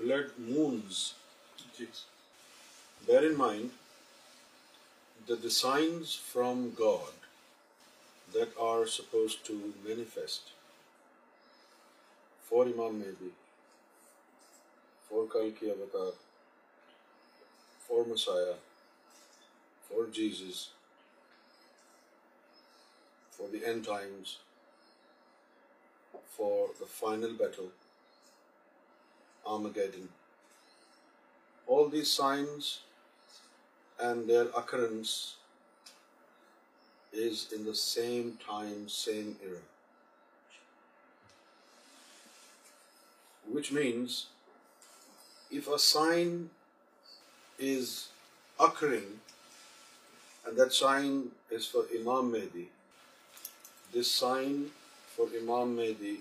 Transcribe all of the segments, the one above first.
Blood moons. Bear in mind that the signs from God that are supposed to manifest for Imam Mahdi, for Kalki Avatar, for Messiah, for Jesus, for the end times, for the final battle Armageddon all the signs and their occurrence is in same time same year which means if a sign is occurring and that sign is for Imam Mahdi this sign for Imam may they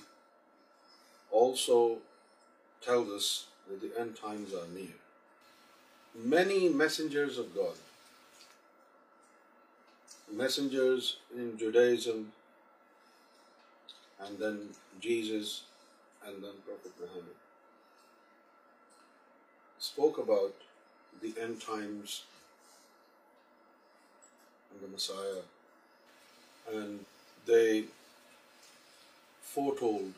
also to this the end times are near many messengers of God messengers in Judaism and then Jesus and then prophet men spoke about the end times and دا مسائل and they foretold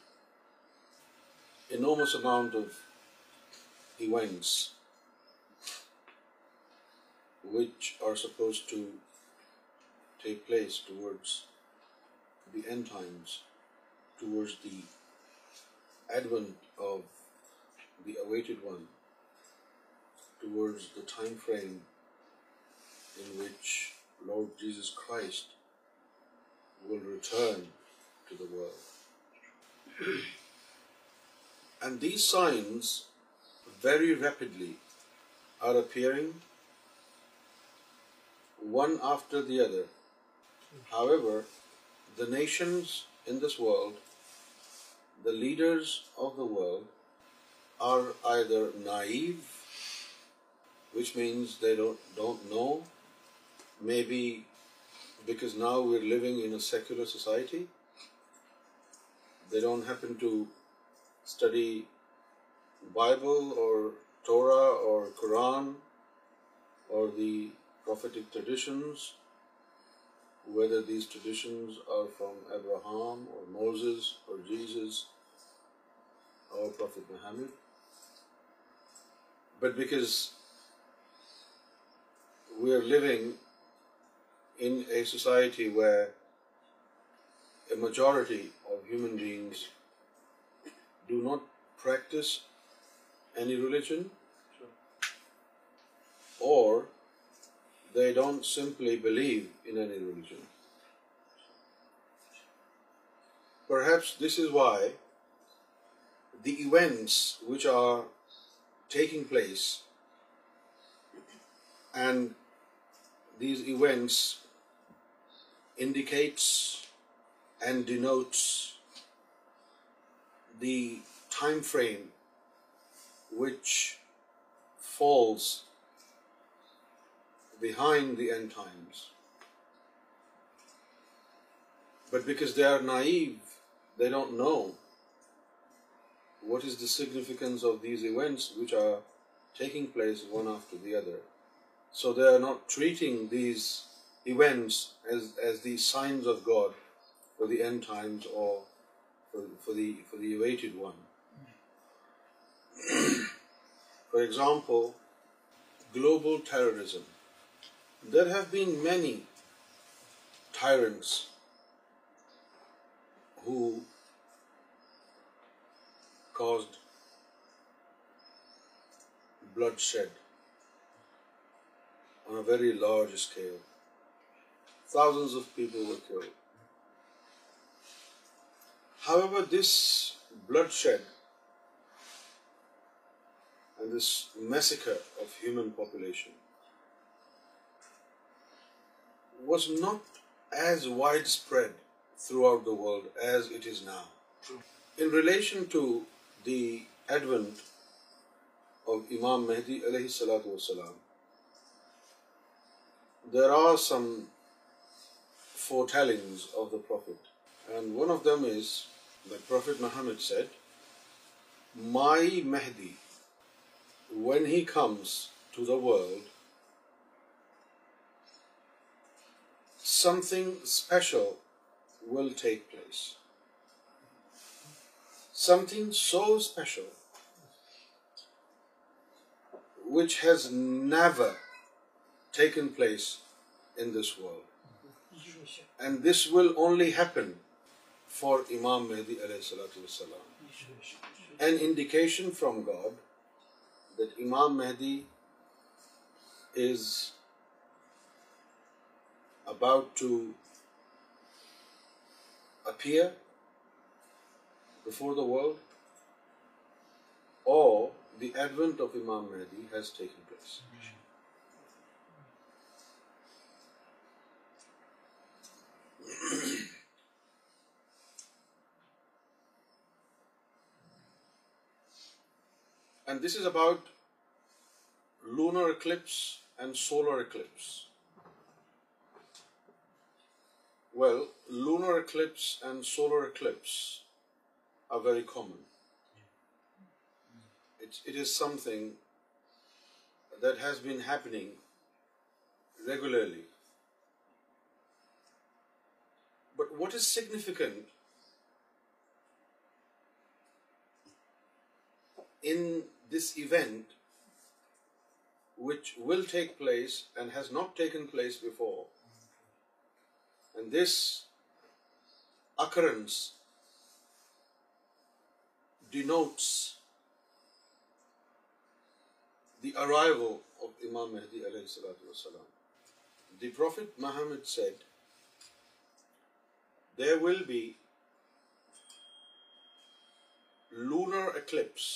enormous amount of events which are supposed to take place towards the end times, towards the advent of the awaited one, towards the time frame in which Lord Jesus Christ will return to the world. And these signs very rapidly are appearing one after the other. However, the nations in this world, the leaders of the world, are either naive, which means they don't know, maybe because now we're living in a secular society, they don't happen to study Bible or Torah or Quran or the prophetic traditions, whether these traditions are from Abraham or Moses or Jesus or Prophet Muhammad. But because we are living in a society where a majority of human beings do not practice any religion, or they don't simply believe in any religion. Perhaps this is why the events which are taking place, and these events indicates and denotes the time frame which falls behind the end times. But because they are naive, they don't know what is the significance of these events which are taking place one after the other. So they are not treating these events as the signs of God. Full global blood shed and this bloodshed this massacre of human population was not as widespread throughout the world as it is in relation to the advent of Imam مہدی علیہ السلات وسلام there are some four ٹھیک of the prophet and one of them is The Prophet Muhammad said, my Mahdi, when he comes to the world, something special will take place. Something so special which has never taken place in this world. And this will only happen for امام مہدی علیہ وسلات وسلم and indication from God that امام مہدی is about to appear before the world or the advent of امام Mahdi has taken place And this is about lunar eclipse and solar eclipse. Well, lunar eclipse and solar eclipse are very common. It is something that has been happening regularly. But what is significant in this event which will take place and has not taken place before. And this occurrence denotes the arrival of Imam Mahdi alayhi salatu wasalam. The Prophet Muhammad said, there will be lunar eclipse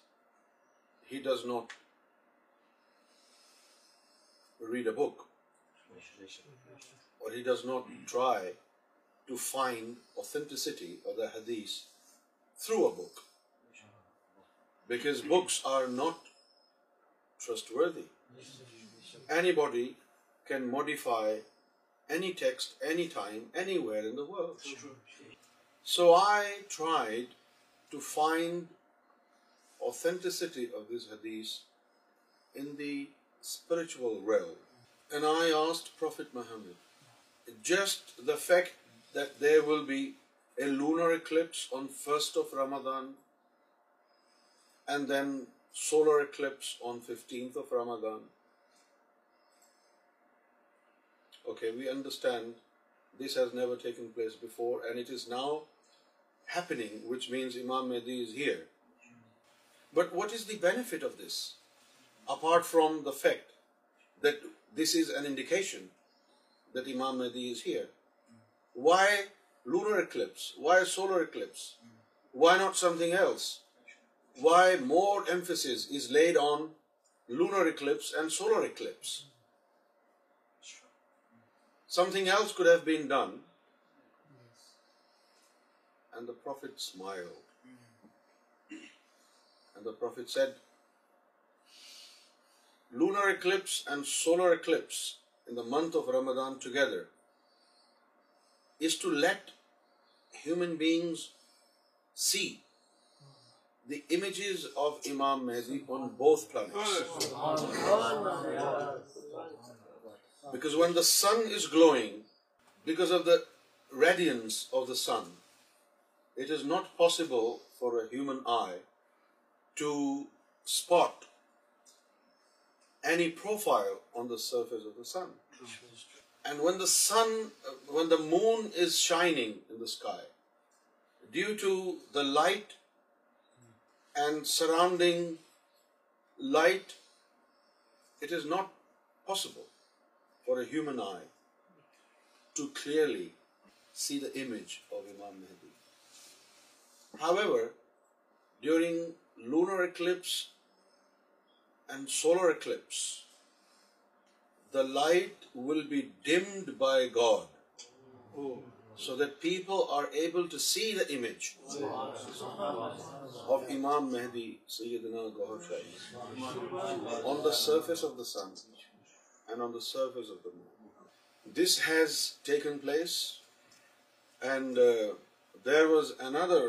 does not read a book or back books are not trust can modify any text any time anywhere so I try to find authenticity of this ہدیس in the spiritual world and prophet Muhammad just the fate they will be an lunar eclipse of Ramadan and then solar eclipse of Ramadan okay we understand this has never taken place before which means Imam میں But what is the benefit of this? Apart from the fact that this is an indication that Imam Mahdi is here. Why lunar eclipse? Why solar eclipse? Why not something else? Why more emphasis is laid on lunar eclipse and solar eclipse? Something else could have been done. And the Prophet smiled. Prophet said lunar eclipse and solar eclipse in the month of Ramadan together is to let human beings see this of Imam محض on both planet back one the sun is glowing because of the radiance of the sun it is not possible for man I to spot any profile on the surface of the sun. And uh, when the moon is shining in the sky, due to the light and surrounding light, it is not possible for a human eye to clearly see the image of Imam Mahdi. However, during lunar eclipse and solar eclipse, the light will be dimmed by God, so that people are able to see the image of Imam Mahdi Sayyidina Gaur on the surface of the sun and on the surface of the moon. This has taken place, and uh, there was another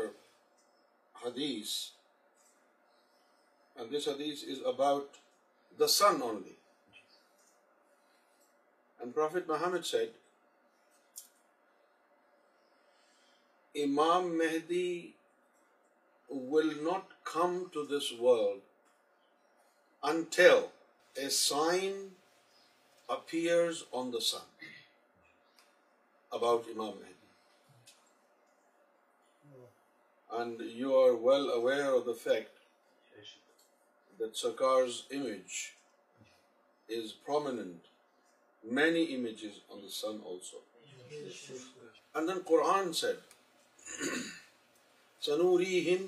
hadith and this hadith is about the sun only. And Prophet Muhammad said, Imam Mahdi will not come to this world until a sign appears on the sun about Imam Mahdi. And you are well aware of the fact that Sarkar's image is prominent, many images on the sun also. And then Quran said, سَنُورِيهِمْ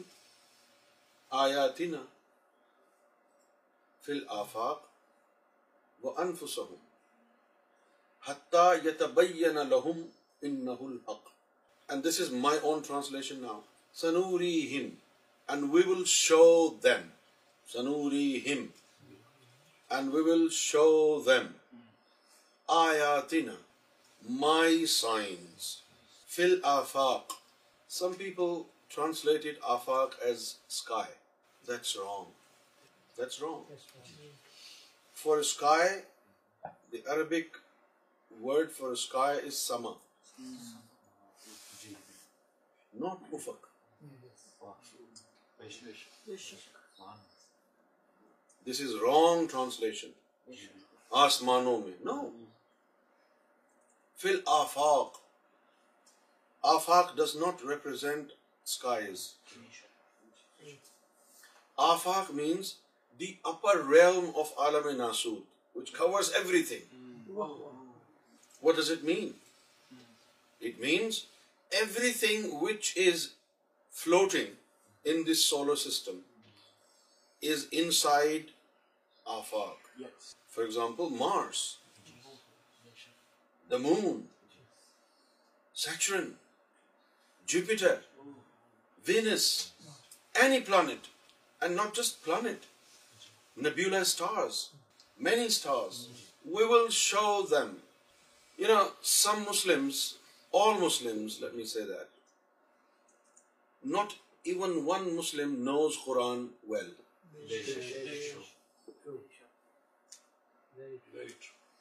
آيَاتِنَا فِي الْآفَاقِ وَأَنفُسَهُمْ حَتَّى يَتَبَيَّنَ لَهُمْ إِنَّهُ and And this is my own translation now. سَنُورِيهِمْ And we will show them. آفاق Arabic word for sky this is wrong translation آسمانوں میں نو فل آفاق آفاق ڈز ناٹ ریپرزینٹ اسکائیز آفاق means the upper realm of آلم which course everything what does it mean it means everything which is floating in this solar system is inside آفاق for example Mars the moon Saturn Jupiter Venus any planet and not just planet nebula stars many stars we will show them you know some Muslim all Muslim not even one Muslim knows Quran well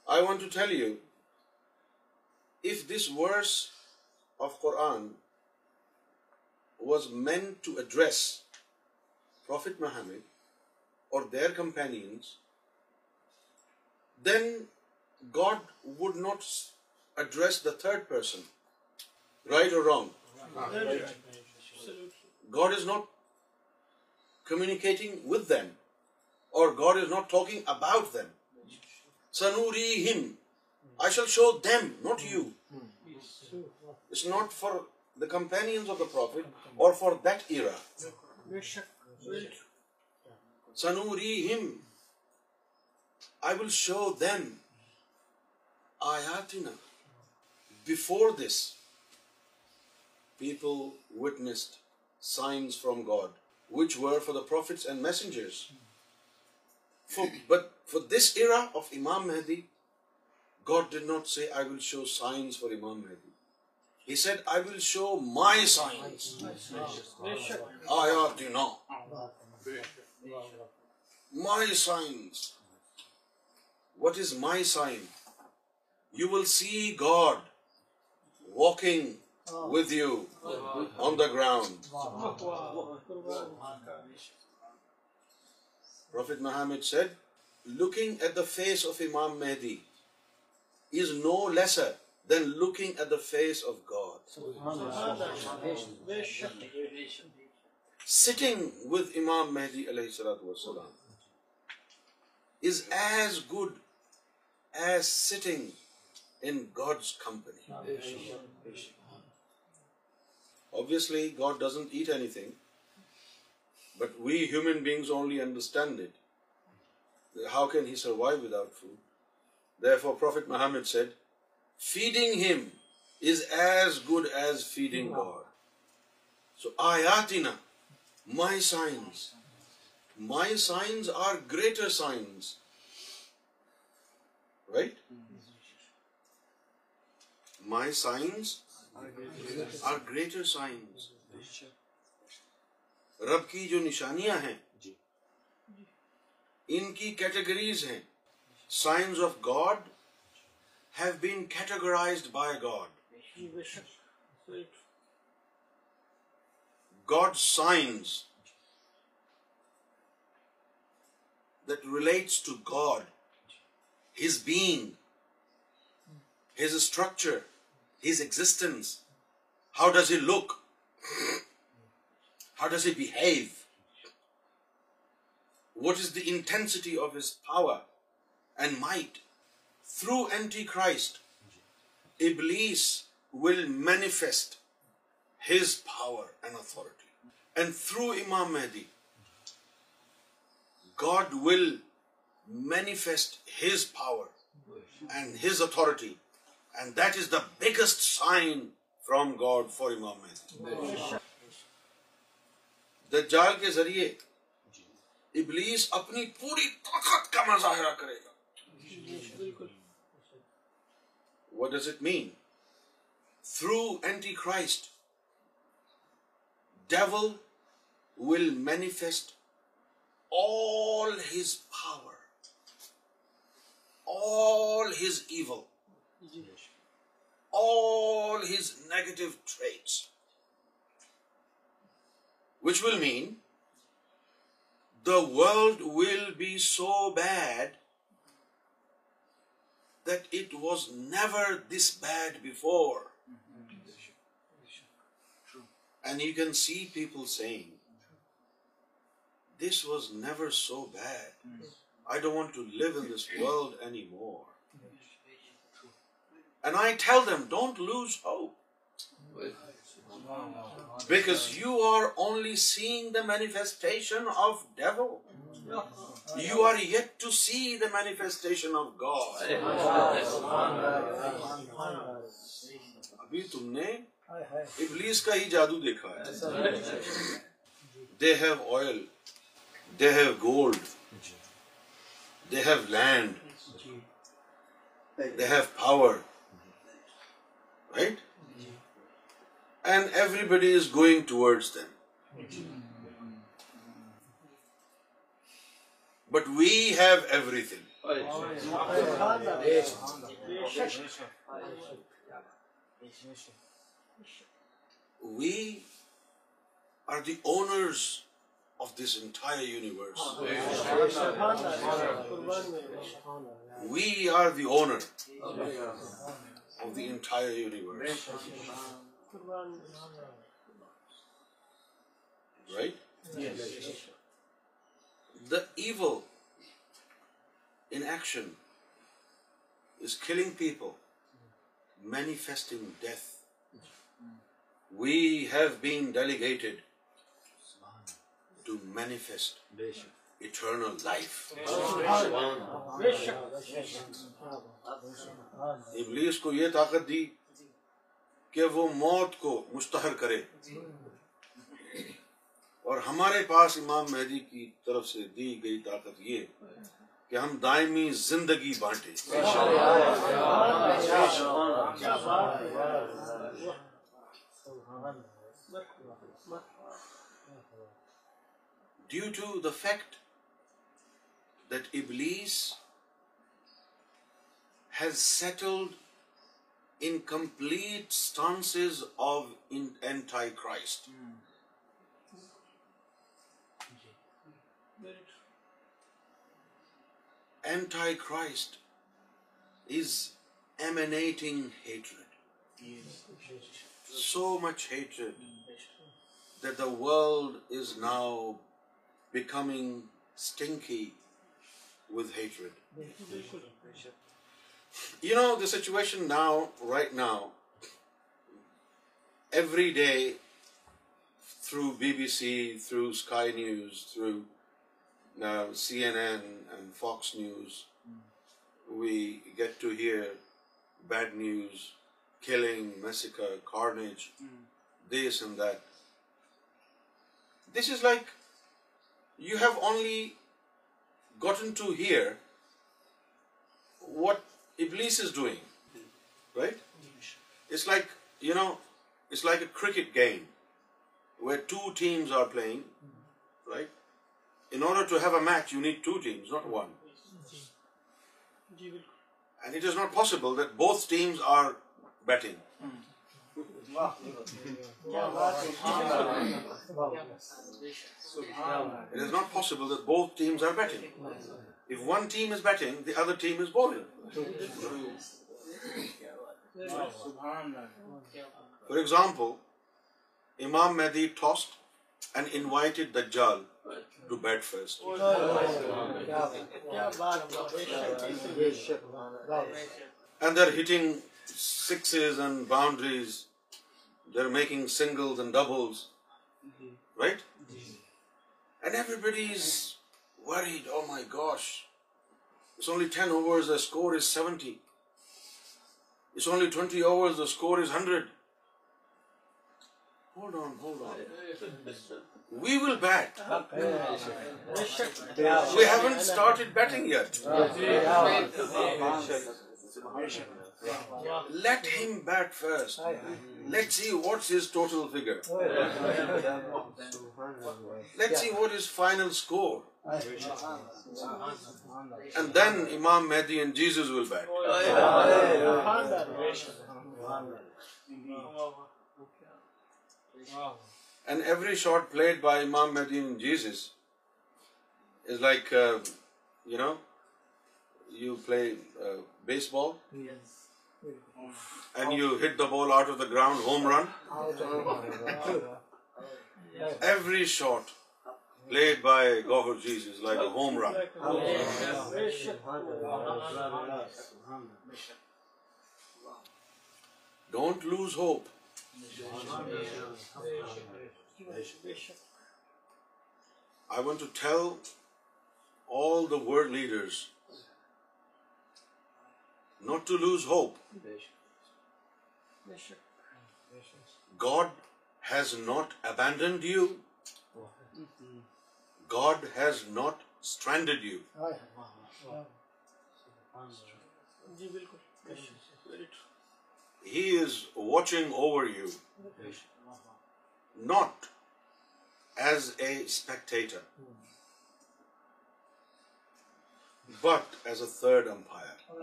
I want to tell you, if this verse of Quran was meant to address Prophet Muhammad or their companions, then God would not address the third person. Right or wrong? Right. God is not communicating with them, or God is not talking about them. I shall show them not you it's not for the of the campaign پر for درا سنو ری I will show them I before this people witnessed signs from God which were for the prophets and messengers but for this area of امام مہندی God that see I will show signs نا my signs what is my signs you will see God walking with you on the ground Muhammad said looking at the face of Imam Mahdi is no lesser than looking at the face of God sitting with Imam مہدی علیہ السلط وسلم is as good as sitting in God's company obviously God doesn't eat anything But we human beings only understand it. How can he survive without food? Therefore, Prophet Muhammad said, feeding him is as good as feeding God. So, ayatina, my signs. My signs are greater signs. Right? My signs are greater signs. رب کی جو نشانیاں ہیں جی ان categories ہیں signs of God have been categorized by God God signs relates to God his being his structure his existence how does look How does he behave? What is the intensity of his power and might? Through Antichrist, Iblis will manifest his power and authority. And through Imam Mahdi, God will manifest his power and his authority. And that is the biggest sign from God for Imam Mahdi. دجال کے ذریعے ابلیس اپنی پوری طاقت کا مظاہرہ کرے گا what does it mean through anti Christ devil will manifest all his power all his even all his negative traits which will mean the world will be so bad that it was never this bad before. And you can see people saying, this was never so bad. I don't want to live in this world anymore. And I tell them, don't lose hope. because you are only seeing the manifestation of devil you are yet to see the manifestation of god ابھی تم نے ابلیس کا ہی جادو دیکھا ہے they have oil they have gold they have land they have power right and everybody is going towards them. But we have everything. We are the owners of this entire universe. We are the owner of the entire universe. Right the ایو انشن is killing people manifesting death we have been delegate to manifest eternal life English کو یہ طاقت دی کہ وہ موت کو مستحر کرے جی۔ اور ہمارے پاس امام مہدی کی طرف سے دی گئی طاقت یہ کہ ہم دائمی زندگی بانٹے due to the fact that ابلیس has settled so much hatred the world is now بیکمکی with hatred You know, the situation now, right now, every day through BBC, through Sky News, through uh, CNN and Fox News, we get to hear bad news, killing, massacre, carnage, mm. this and that. This is like, you have only gotten to hear what Iblis is doing, hmm. right? It's like, you know, it's like a cricket game where two teams are playing, hmm. right? In order to have a match, you need two teams, not one. Hmm. And it is not possible that both teams are batting. It is not possible that both teams are batting. Other team is bowling for example امام مہدی tossed and invite دا جال to bat first and hitting six and boundaries there making singles and double right and everybody worried. Oh my gosh. It's only 10 overs. The score is 70. It's only 20 overs. The score is 100. Hold on, hold on. We will bat. We haven't started batting yet. Let him bat first. Let's see what's his total figure. Let's see what his final score. And then Imam Mahdi and Jesus will bat. And every shot played by Imam Mahdi and Jesus is like, uh, you play uh, baseball. Yes. And you hit the ball out of the ground, home run. Every shot played by Gawker Jesus like a home run. Don't lose hope. I want to tell all the world leaders not to lose hope. God has not abandoned you. God has not stranded you جی بالکل ہی is watching over you not as a spectator but as a third umpire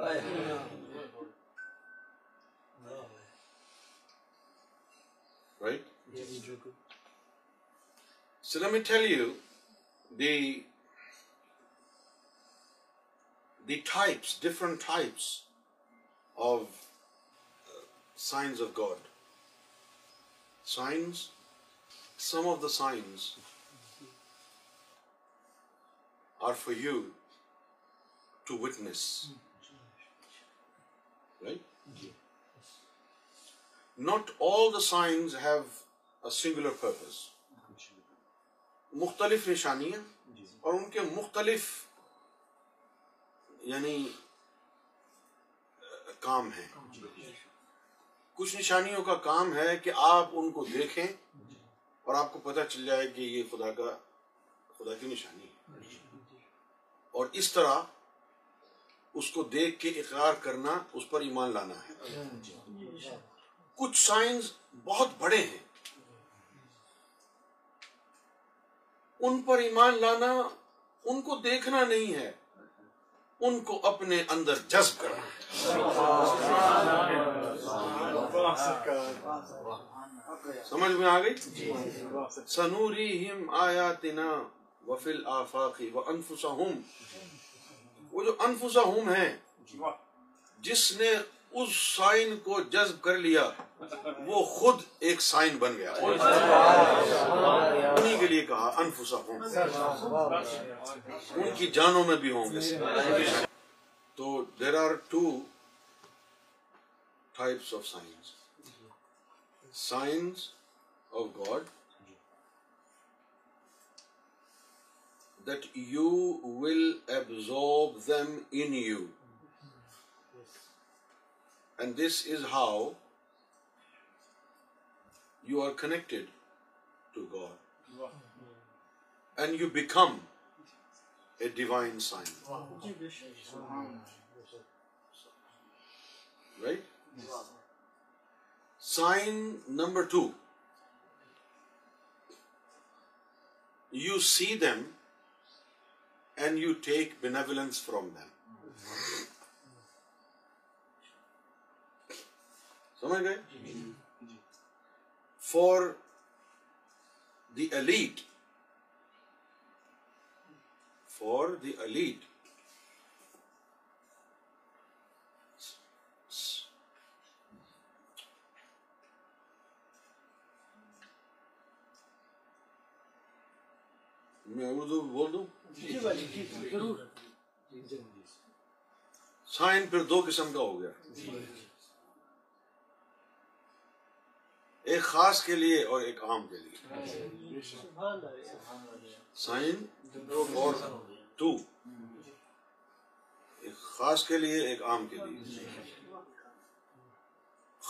right سنم اٹھ you the types, different types of uh, signs of God. Signs, some of the signs are for you to witness, right? Not all the signs have a singular purpose. مختلف نشانیاں جی، جی۔ اور ان کے مختلف یعنی کام ہیں جی، کچھ نشانیوں کا کام ہے کہ آپ ان کو دیکھیں اور آپ کو پتا چل جائے کہ یہ خدا کا خدا کی نشانی ہے اور اس طرح اس کو دیکھ کے اقرار کرنا اس پر ایمان لانا ہے کچھ سائنز بہت بڑے ہیں ان پر ایمان لانا ان کو دیکھنا نہیں ہے ان کو اپنے اندر جذب کرنا سمجھ میں آ گئی سنوری وفل آفاقی و انفسہم وہ جو انفسہم ہیں جس نے اس سائن کو جذب کر لیا وہ خود ایک سائن بن گیا انہی کے لیے کہا انفسا ہوں ان کی جانوں میں بھی ہوں گے تو there are two types of signs signs of God that you will absorb them in you And this is how you are connected to God. Wow. And you become a divine sign. Wow. Right? Yes. Sign number 2. You see them and you take benevolence from them. سمجھ گئے for the elite for the elite میں اردو بول دوں جی، جی، جی، sign پھر دو قسم کا ہو گیا ایک خاص کے لیے اور ایک عام کے لیے سائن اور ایک خاص کے لیے ایک عام کے لیے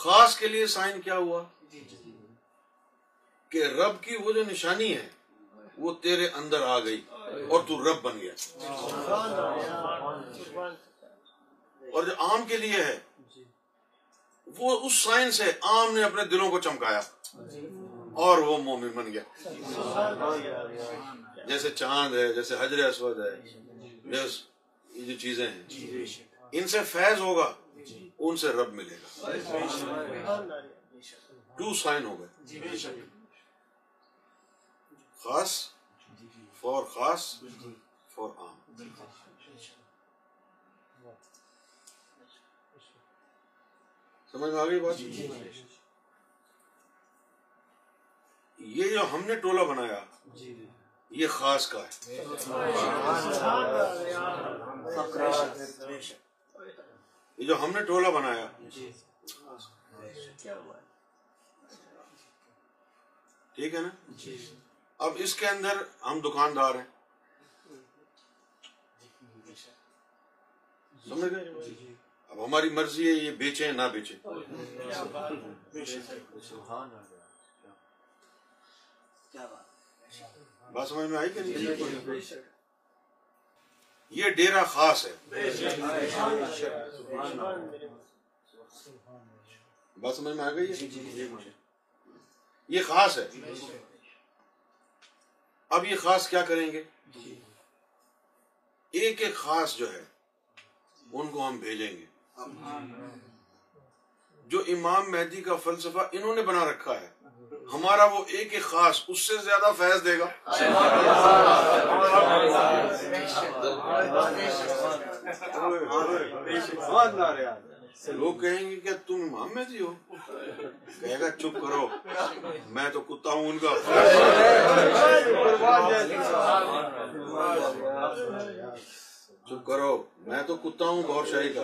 خاص کے لیے سائن کیا ہوا کہ رب کی وہ جو نشانی ہے وہ تیرے اندر آ گئی اور تو رب بن گیا اور جو عام کے لیے ہے وہ اس سائن سے عام نے اپنے دلوں کو چمکایا اور وہ مومن بن گیا جیسے چاند ہے جیسے حجر اسود ہے یہ جو چیزیں ہیں ان سے فیض ہوگا ان سے رب ملے گا ٹو سائن ہو گئے خاص فور خاص فور عام سمجھ میں آ گئی بات جی، جی، جی، یہ جو ہم نے ٹولہ بنایا یہ خاص کا ہے یہ جو ہم نے ٹولہ بنایا ٹھیک ہے نا اب اس کے اندر ہم دکاندار ہیں سمجھ گئے اب ہماری مرضی ہے یہ بیچیں نہ بیچیں بات سمجھ میں آئی کہ نہیں یہ ڈیرا خاص ہے بات سمجھ میں آ گئی یہ خاص ہے اب یہ خاص کیا کریں گے ایک ایک خاص جو ہے ان کو ہم بھیجیں گے جو امام مہدی کا فلسفہ انہوں نے بنا رکھا ہے ہمارا وہ ایک ایک خاص اس سے زیادہ فیض دے گا لوگ کہیں گے کہ تم امام مہدی ہو کہے گا چپ کرو میں تو کتا ہوں ان کا چپ کرو میں تو کتا ہوں غور شاہی کا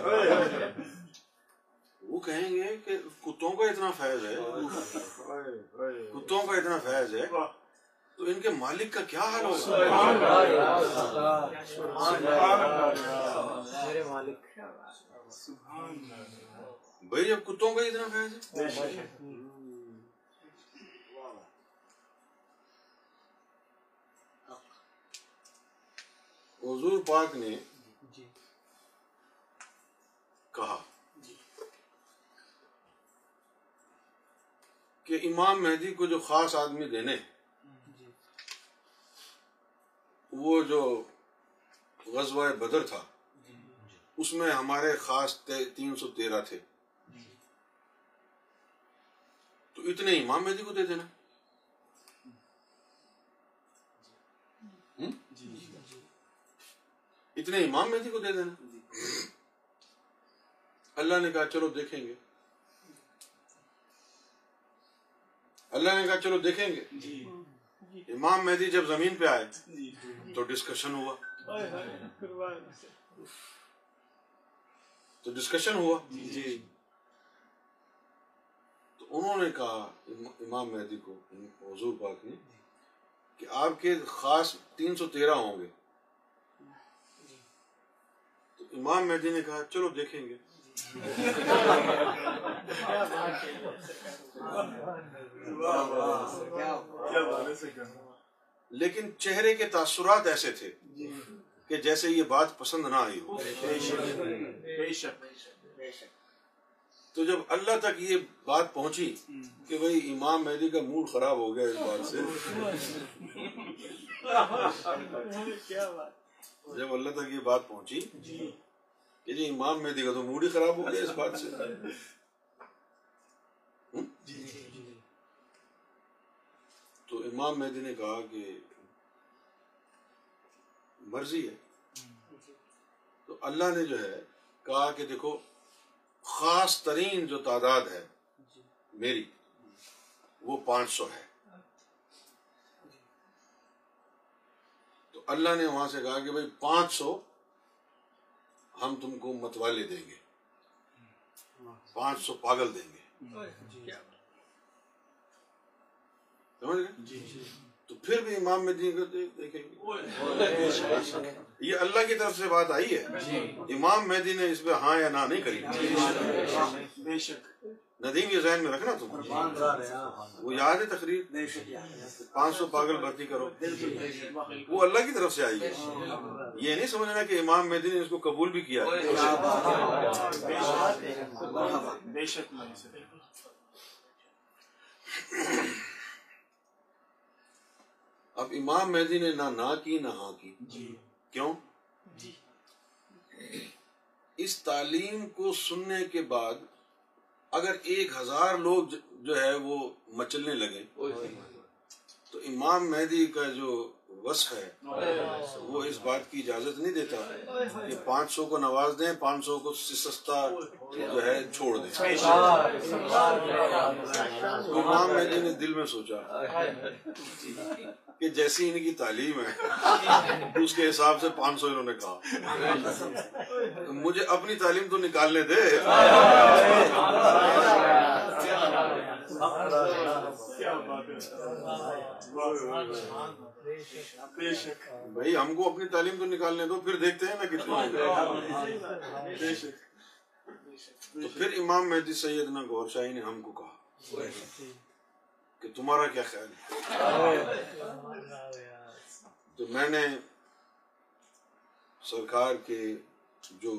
وہ کہیں گے کہ کتوں کا اتنا فیض ہے کتوں کا اتنا فیض ہے تو ان کے مالک کا کیا حال ہوگا بھائی اب کتوں کا اتنا فیض ہے حضور پاک نے کہا کہ امام مہدی کو جو خاص آدمی دینے وہ جو غزوہ بدر تھا اس میں ہمارے خاص تین سو تیرہ تھے تو اتنے امام مہدی کو دے دینا اتنے امام مہدی کو دے دینا اللہ نے کہا چلو دیکھیں گے اللہ نے کہا چلو دیکھیں گے جی۔ امام مہدی جب زمین پہ آئے جی۔ تو ڈسکشن ہوا تو ڈسکشن ہوا جی تو انہوں نے کہا امام مہدی کو حضور پاک نے کہ آپ کے خاص تین سو تیرہ ہوں گے تو امام مہدی نے کہا چلو دیکھیں گے لیکن چہرے کے تاثرات ایسے تھے کہ جیسے یہ بات پسند نہ آئی ہو تو جب اللہ تک یہ بات پہنچی کہ بھائی امام مہدی کا موڈ خراب ہو گیا اس بات سے جب اللہ تک یہ بات پہنچی یعنی امام مہدی کا تو موڈ ہی خراب ہو گیا اس بات سے جی، جی، جی، تو امام مہدی نے کہا کہ مرضی ہے تو اللہ نے جو ہے کہا کہ دیکھو خاص ترین جو تعداد ہے میری وہ پانچ سو ہے تو اللہ نے وہاں سے کہا کہ بھائی پانچ سو ہم تم کو متوالے دیں گے پانچ سو پاگل دیں گے جی، جی۔ تو پھر بھی امام مہدی یہ اللہ کی طرف سے بات آئی ہے جی۔ امام مہدی نے اس پہ ہاں یا نہ نہیں کری بے شک ندیم یہ ذہن میں رکھنا تم وہ یاد ہے تقریر پانچ سو پاگل بھرتی کرو وہ اللہ کی طرف سے آئی ہے یہ نہیں سمجھنا کہ امام مہدی نے اس کو قبول بھی کیا اب امام مہدی نے نہ نہ کی نہ ہاں کی جی۔ کیوں جی۔ اس تعلیم کو سننے کے بعد اگر ایک ہزار لوگ جو ہے وہ مچلنے لگے تو امام مہدی کا جو وصف ہے وہ اس بات کی اجازت نہیں دیتا کہ پانچ سو کو نواز دیں پانچ سو کو سستا جو ہے چھوڑ دیں امام مہدی نے دل میں سوچا کہ جیسی ان کی تعلیم ہے اس کے حساب سے پانچ سو انہوں نے کہا مجھے اپنی تعلیم تو نکالنے دے بھائی ہم کو اپنی تعلیم تو نکالنے دو پھر دیکھتے ہیں نا کتنا پھر امام مہدی سیدنا گور شاہی نے ہم کو کہا کہ تمہارا کیا خیال ہے تو میں نے سرکار کے جو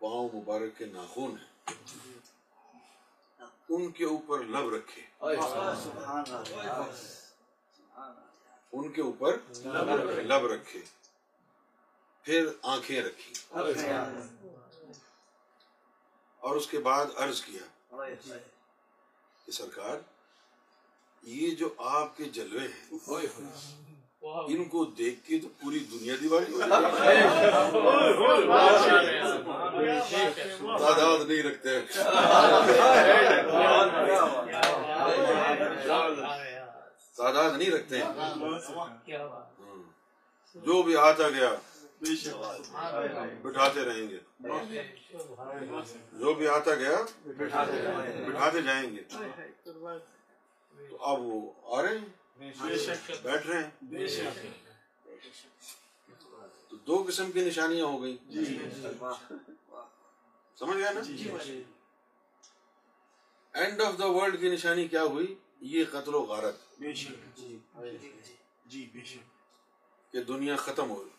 پاؤں مبارک کے ناخون ہیں ان کے اوپر لب رکھے ان کے اوپر لب رکھے پھر آنکھیں رکھی اور اس کے بعد عرض کیا کہ سرکار یہ جو آپ کے جلوے ہیں ان کو دیکھ کے تو پوری دنیا دیواری تعداد نہیں رکھتے تعداد نہیں رکھتے جو بھی آ گیا بٹھاتے رہیں گے جو بھی آتا گیا بٹھاتے جائیں گے تو اب وہ آ رہے ہیں بیٹھ رہے ہیں تو دو قسم کی نشانیاں ہو گئی جی۔ سمجھ گیا نا اینڈ آف دا ورلڈ کی نشانی کیا ہوئی یہ قتل و غارت جی، جی، شک کہ دنیا ختم ہو گئی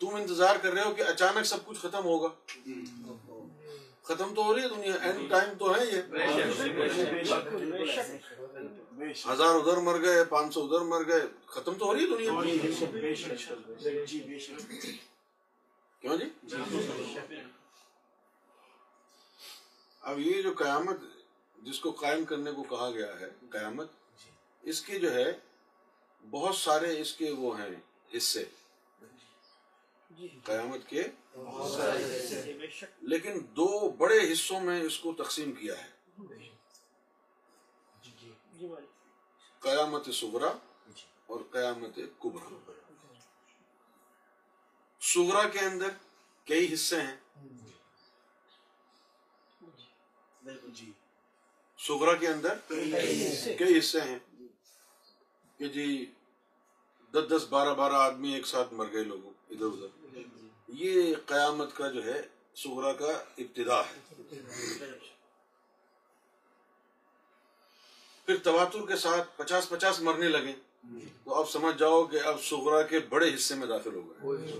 تم انتظار کر رہے ہو کہ اچانک سب کچھ ختم ہوگا ختم تو ہو رہی ہے دنیا اینڈ ٹائم تو ہے یہ ہزار ادھر مر گئے پانچ سو ادھر مر گئے ختم تو ہو رہی ہے دنیا جی، جی، کیوں جی, جی، اب یہ جو قیامت جس کو قائم کرنے کو کہا گیا ہے قیامت اس کے جو ہے بہت سارے اس کے وہ ہیں حصے قیامت کے لیکن دو بڑے حصوں میں اس کو تقسیم کیا ہے جی، جی۔ جی قیامت سغرا اور قیامت کبرا سغرا کے اندر کئی حصے ہیں سغرا کے اندر کئی حصے ہیں کہ جی دس دس بارہ بارہ آدمی ایک ساتھ مر گئے لوگوں ادھر ادھر یہ قیامت کا جو ہے سغرا کا ابتدا ہے پھر تواتر کے ساتھ پچاس پچاس مرنے لگے تو آپ سمجھ جاؤ کہ اب سغرا کے بڑے حصے میں داخل ہو گئے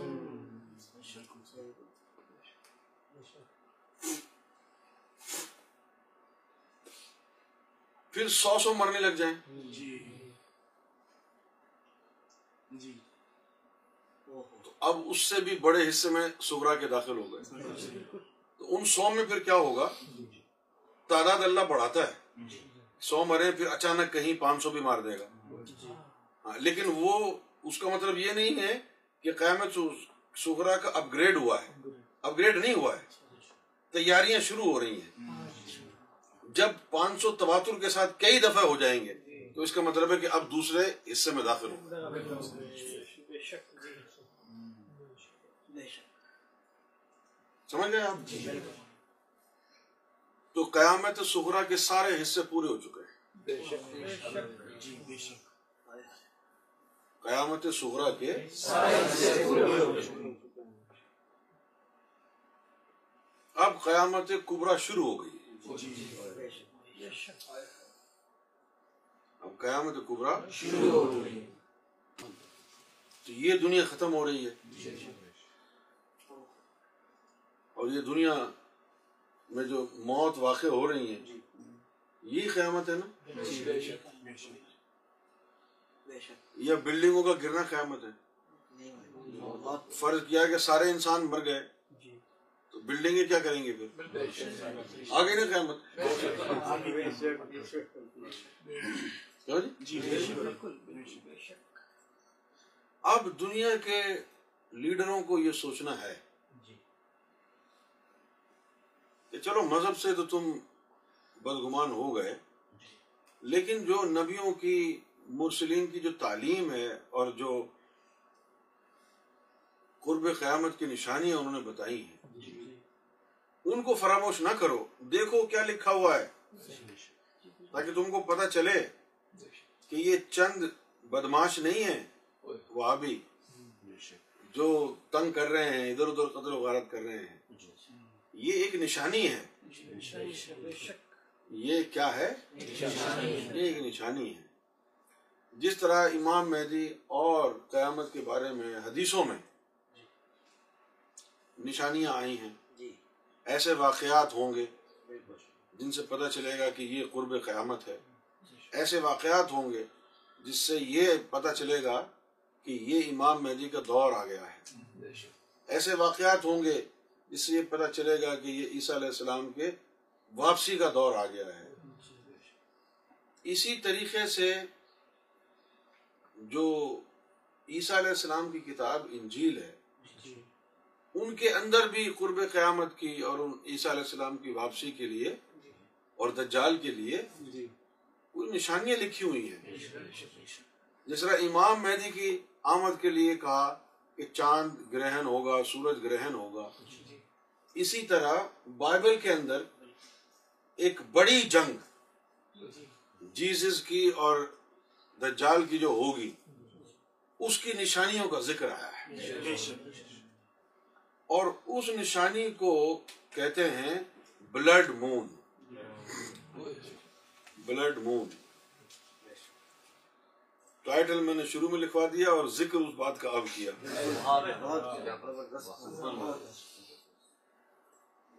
پھر سو سو مرنے لگ جائیں جی۔ اب اس سے بھی بڑے حصے میں کے داخل ہو گئے جی، جی۔ تو ان سو میں پھر کیا ہوگا جی، تعداد اللہ بڑھاتا ہے سو مرے پھر اچانک کہیں پانچ سو بھی مار دے گا ہاں، لیکن وہ اس کا مطلب یہ نہیں ہے کہ قیامت سغرا کا اپ گریڈ ہوا ہے اپ گریڈ نہیں ہوا ہے تیاریاں شروع ہو رہی ہیں ہاں، جب پانچ سو تباتر کے ساتھ کئی دفعہ ہو جائیں گے تو اس کا مطلب ہے کہ اب دوسرے حصے میں داخل گے سمجھ گئے آپ جی, جی تو قیامت سغرا کے سارے حصے پورے ہو چکے ہیں جی، قیامت سغرا کے سارے حصے پورے ہو چکے اب قیامت کبرا شروع ہو گئی جی، اب قیامت کبرا شروع ہو گئی تو یہ دنیا ختم ہو رہی ہے اور یہ دنیا میں جو موت واقع ہو رہی ہے جی۔ یہ قیامت ہے نا یہ جی، جی، بلڈنگوں کا گرنا قیامت ہے فرض کیا کہ سارے انسان مر گئے تو بلڈنگیں کیا کریں گے پھر آگے نا قیامت اب دنیا کے لیڈروں کو یہ سوچنا ہے کہ چلو مذہب سے تو تم بدگمان ہو گئے لیکن جو نبیوں کی مرسلین کی جو تعلیم ہے اور جو قرب قیامت کی نشانیاں انہوں نے بتائی ہیں جی، جی۔ ان کو فراموش نہ کرو دیکھو کیا لکھا ہوا ہے تاکہ تم کو پتا چلے کہ یہ چند بدماش نہیں ہیں وہ ابھی جو تنگ کر رہے ہیں ادھر ادھر قدر و غارت کر رہے ہیں جی۔ یہ ایک نشانی ہے یہ کیا ہے یہ ایک نشانی ہے جس طرح امام مہدی اور قیامت کے بارے میں حدیثوں میں نشانیاں آئی ہیں ایسے واقعات ہوں گے جن سے پتہ چلے گا کہ یہ قرب قیامت ہے ایسے واقعات ہوں گے جس سے یہ پتہ چلے گا کہ یہ امام مہدی کا دور آ گیا ہے ایسے واقعات ہوں گے اس سے یہ پتا چلے گا کہ یہ عیسیٰ علیہ السلام کے واپسی کا دور آ گیا ہے اسی طریقے سے جو عیسیٰ علیہ السلام کی کتاب انجیل ہے جی۔ ان کے اندر بھی قرب قیامت کی اور عیسیٰ علیہ السلام کی واپسی کے لیے جی۔ اور دجال کے لیے کوئی جی۔ نشانیاں لکھی ہوئی ہیں جس طرح امام مہدی کی آمد کے لیے کہا کہ چاند گرہن ہوگا سورج گرہن ہوگا اسی طرح بائبل کے اندر ایک بڑی جنگ جیزس کی اور دجال کی جو ہوگی اس کی نشانیوں کا ذکر آیا ہے اور اس نشانی کو کہتے ہیں blood moon blood moon title میں نے شروع میں لکھوا دیا اور ذکر اس بات کا اب کیا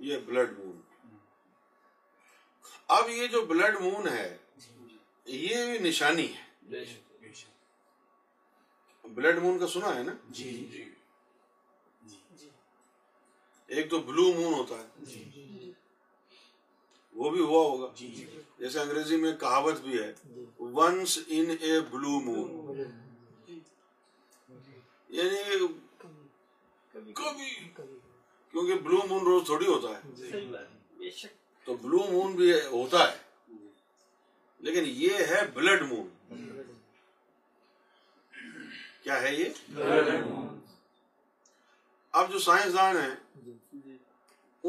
یہ بلڈ مون اب یہ جو بلڈ مون ہے یہ نشانی ہے بلڈ مون کا سنا ہے نا جی, جی،, جی۔ ایک تو بلو مون ہوتا ہے جی، وہ بھی ہوا ہوگا جیسے انگریزی میں کہاوت بھی ہے ونس ان اے بلو مون یعنی کبھی کیونکہ بلو مون روز تھوڑی ہوتا ہے جی۔ تو بلو مون بھی ہوتا ہے لیکن یہ ہے بلڈ مون کیا ہے یہ اب جو سائنسدان ہیں جی۔ جی۔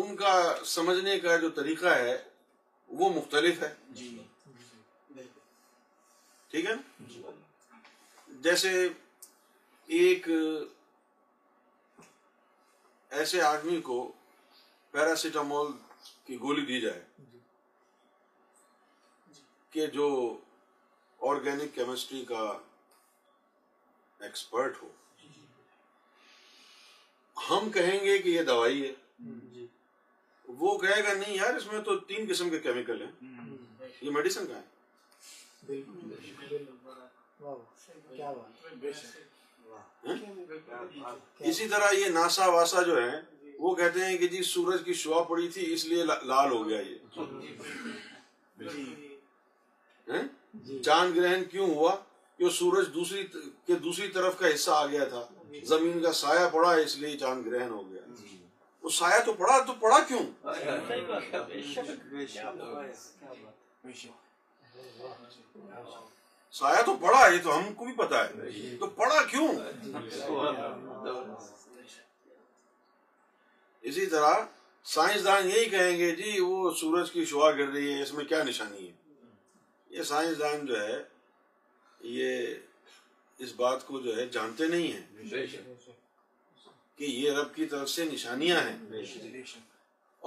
ان کا سمجھنے کا جو طریقہ ہے وہ مختلف ہے ٹھیک ہے جیسے ایک ایسے آدمی کو پیراسیٹامول کی گولی دی جائے جی۔ جی۔ کہ جو آرگینک کیمسٹری کا ایکسپرٹ ہو جی، ہم کہیں گے کہ یہ دوائی ہے وہ کہے گا نہیں یار اس میں تو تین قسم کے کیمیکل ہیں یہ میڈیسن کا ہے اسی طرح یہ ناسا واسا جو ہے وہ کہتے ہیں کہ جی سورج کی شعا پڑی تھی اس لیے لال ہو گیا یہ جی۔ چاند گرہن کیوں ہوا کہ سورج دوسری دوسری طرف کا حصہ آ گیا تھا جی۔ زمین کا سایہ پڑا ہے اس لیے چاند گرہن ہو گیا جی۔ وہ سایہ تو پڑا تو پڑا کیوں سایہ تو پڑا یہ تو ہم کو بھی پتا ہے جی۔ تو پڑا کیوں اسی طرح سائنسدان یہی کہیں گے جی وہ سورج کی شعا گر رہی ہے اس میں کیا نشانی ہے یہ سائنسدان جو ہے یہ اس بات کو جو ہے جانتے نہیں ہیں کہ یہ رب کی طرف سے نشانیاں ہیں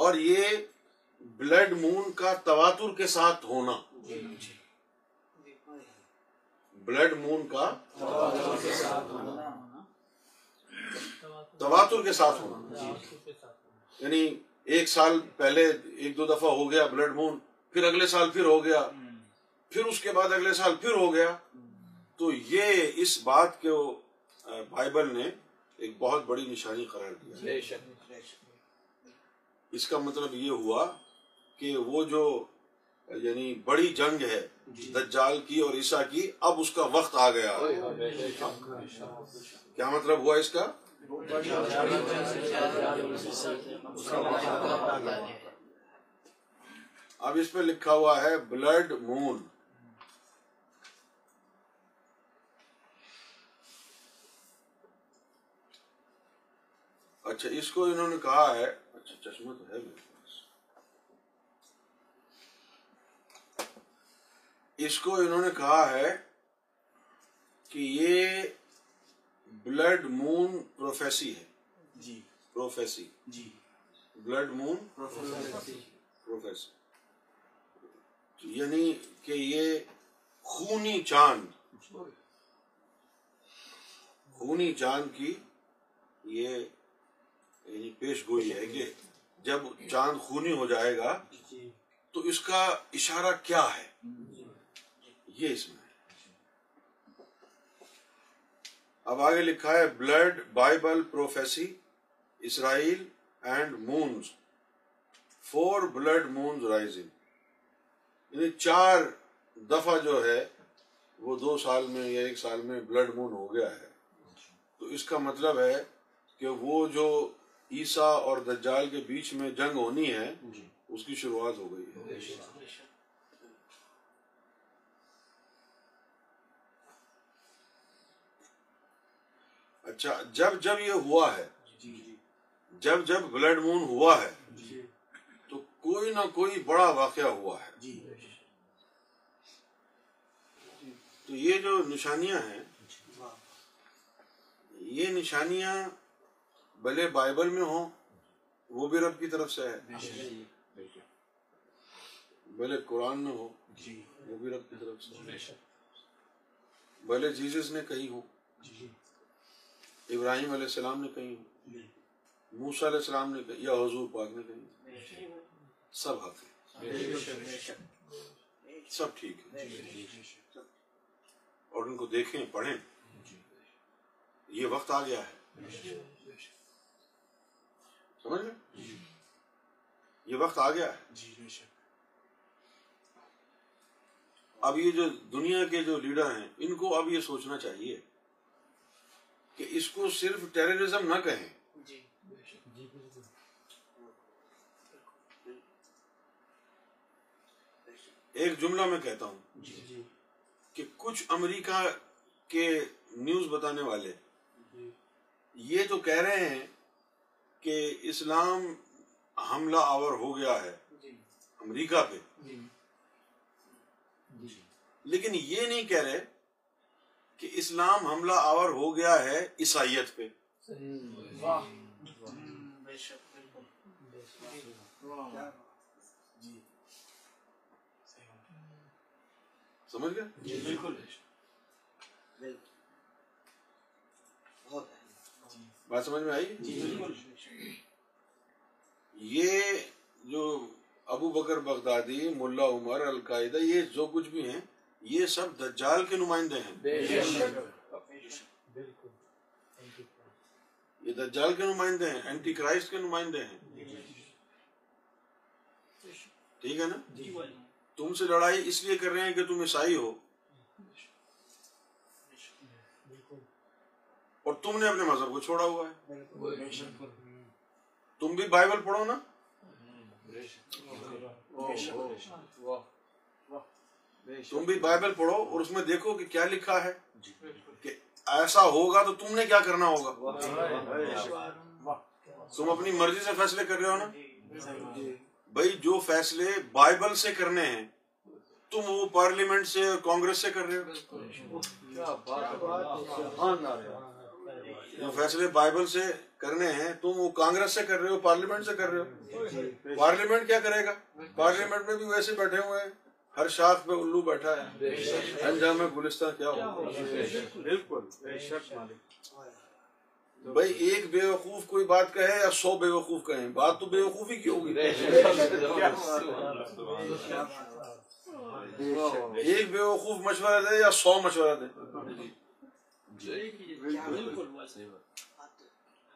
اور یہ بلڈ مون کا تواتر کے ساتھ ہونا جی۔ بلڈ مون کا تواتر کے ساتھ ہونا یعنی ایک سال پہلے ایک دو دفعہ ہو گیا بلڈ مون پھر اگلے سال پھر ہو گیا پھر اس کے بعد اگلے سال پھر ہو گیا تو یہ اس بات کے بائبل نے ایک بہت بڑی نشانی قرار دی اس کا مطلب یہ ہوا کہ وہ جو یعنی بڑی جنگ ہے جی۔ دجال کی اور عیسیٰ کی اب اس کا وقت آ گیا ہاں، کیا مطلب ہوا اس کا اب اس پہ لکھا ہوا ہے بلڈ مون اچھا اس کو انہوں نے کہا ہے اچھا چشمہ تو ہے اس کو انہوں نے کہا ہے کہ یہ بلڈ مون پروفیسی ہے جی۔ جی۔ پروفیسی پروفیسی بلڈ مون یعنی کہ یہ خونی چاند خونی چاند کی یہ یعنی پیش گوئی ہے کہ جب چاند خونی ہو جائے گا جی۔ تو اس کا اشارہ کیا ہے یہ اس میں اب آگے لکھا ہے blood Bible prophecy Israel and moons four blood moons rising یعنی چار دفعہ جو ہے وہ دو سال میں یا ایک سال میں بلڈ مون ہو گیا ہے تو اس کا مطلب ہے کہ وہ جو عیسیٰ اور دجال کے بیچ میں جنگ ہونی ہے جی۔ اس کی شروعات ہو گئی ہے اچھا جب جب یہ ہوا ہے جی، جی۔ جب جب بلڈ مون ہوا ہے جی۔ تو کوئی نہ کوئی بڑا واقعہ ہوا ہے تو یہ جو نشانیاں ہیں یہ نشانیاں بھلے بائبل میں ہوں وہ بھی رب کی طرف سے ہے بھلے قرآن میں ہو وہ بھی رب کی طرف سے بھلے جیزس نے کہی ہو ابراہیم علیہ السلام نے کہی موسا علیہ السلام نے کہیں سب حق ہے سب ٹھیک ہے اور ان کو دیکھیں پڑھیں جی، یہ وقت آ گیا ہے سمجھ جی۔ یہ وقت آ گیا ہے جی، اب یہ جو دنیا کے جو لیڈر ہیں ان کو اب یہ سوچنا چاہیے کہ اس کو صرف ٹیررزم نہ کہیں جی۔ جی، ایک جملہ میں کہتا ہوں جی، کہ کچھ امریکہ کے نیوز بتانے والے یہ تو کہہ رہے ہیں کہ اسلام حملہ آور ہو گیا ہے امریکہ پہ لیکن یہ نہیں کہہ رہے کہ اسلام حملہ آور ہو گیا ہے عیسائیت پہ سمجھ جی، بالکل بات سمجھ میں آئی جی، بالکل یہ جو ابو بکر بغدادی ملا عمر القاعدہ یہ جو کچھ بھی ہیں یہ سب دجال کے نمائندے ہیں یہ دجال کے نمائندے ہیں اینٹی کرائسٹ کے نمائندے ہیں ٹھیک ہے نا جی۔ تم سے لڑائی اس لیے کر رہے ہیں کہ تم عیسائی ہو اور تم نے اپنے مذہب کو چھوڑا ہوا ہے تم بھی بائبل پڑھو نا تم بھی بائبل پڑھو اور اس میں دیکھو کہ کیا لکھا ہے جی۔ کہ ایسا ہوگا تو تم نے کیا کرنا ہوگا تم اپنی مرضی سے فیصلے کر رہے ہو نا جی، جی، بھائی جو فیصلے بائبل سے کرنے ہیں تم وہ پارلیمنٹ سے کانگریس سے کر رہے ہو جو فیصلے بائبل سے کرنے ہیں تم وہ کانگریس سے کر رہے ہو پارلیمنٹ سے کر رہے ہو پارلیمنٹ کیا کرے گا پارلیمنٹ میں بھی ویسے بیٹھے ہوئے ہیں ہر شاخ پہ الو بیٹھا ہے انجام گلستہ کیا ہو بالکل بھائی ایک وقوف کوئی بات کہے یا سو بے وقوف کہیں بات تو بے وقوف ہی ہوگی ایک بے وقوف مشورہ دے یا سو مشورہ دے جی۔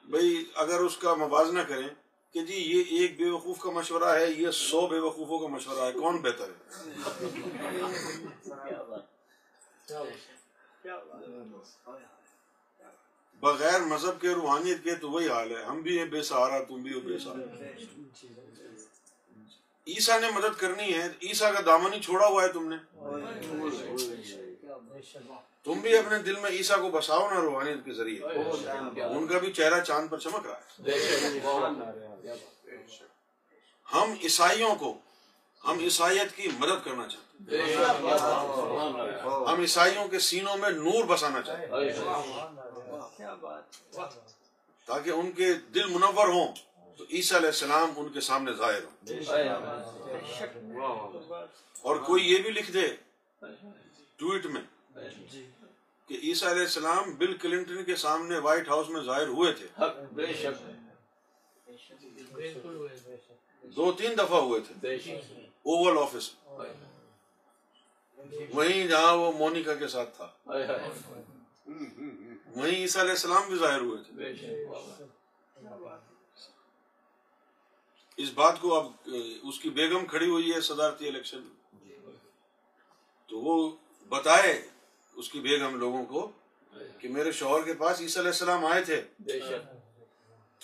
بھائی اگر اس کا موازنہ کریں کہ جی یہ ایک بے وقوف کا مشورہ ہے یہ سو بے وقوفوں کا مشورہ ہے کون بہتر ہے بغیر مذہب کے روحانیت کے تو وہی حال ہے ہم بھی ہیں بے سہارا تم بھی ہو بے سہارا عیسا نے مدد کرنی ہے عیسا کا دامن ہی چھوڑا ہوا ہے تم نے تم بھی اپنے دل میں عیسیٰ کو بساؤ نہ روحانیت کے ذریعے ان کا بھی چہرہ چاند پر چمک رہا ہے ہم عیسائیوں کو ہم عیسائیت کی مدد کرنا چاہتے ہم عیسائیوں کے سینوں میں نور بسانا چاہتے تاکہ ان کے دل منور ہوں تو عیسیٰ علیہ السلام ان کے سامنے ظاہر ہوں اور کوئی یہ بھی لکھ دے ٹویٹ میں جی۔ کہ عیسیٰ علیہ السلام بل کلنٹن کے سامنے وائٹ ہاؤس میں ظاہر ہوئے تھے دو تین دفعہ ہوئے تھے اوول آفس وہیں جہاں وہ مونیکا کے ساتھ تھا وہیں عیسیٰ علیہ السلام بھی ظاہر ہوئے تھے اس بات کو اب اس کی بیگم کھڑی ہوئی ہے صدارتی الیکشن جی، تو وہ بتائے اس بیگ ہم لوگوں کو کہ میرے شوہر کے پاس عیسیٰ علیہ السلام آئے تھے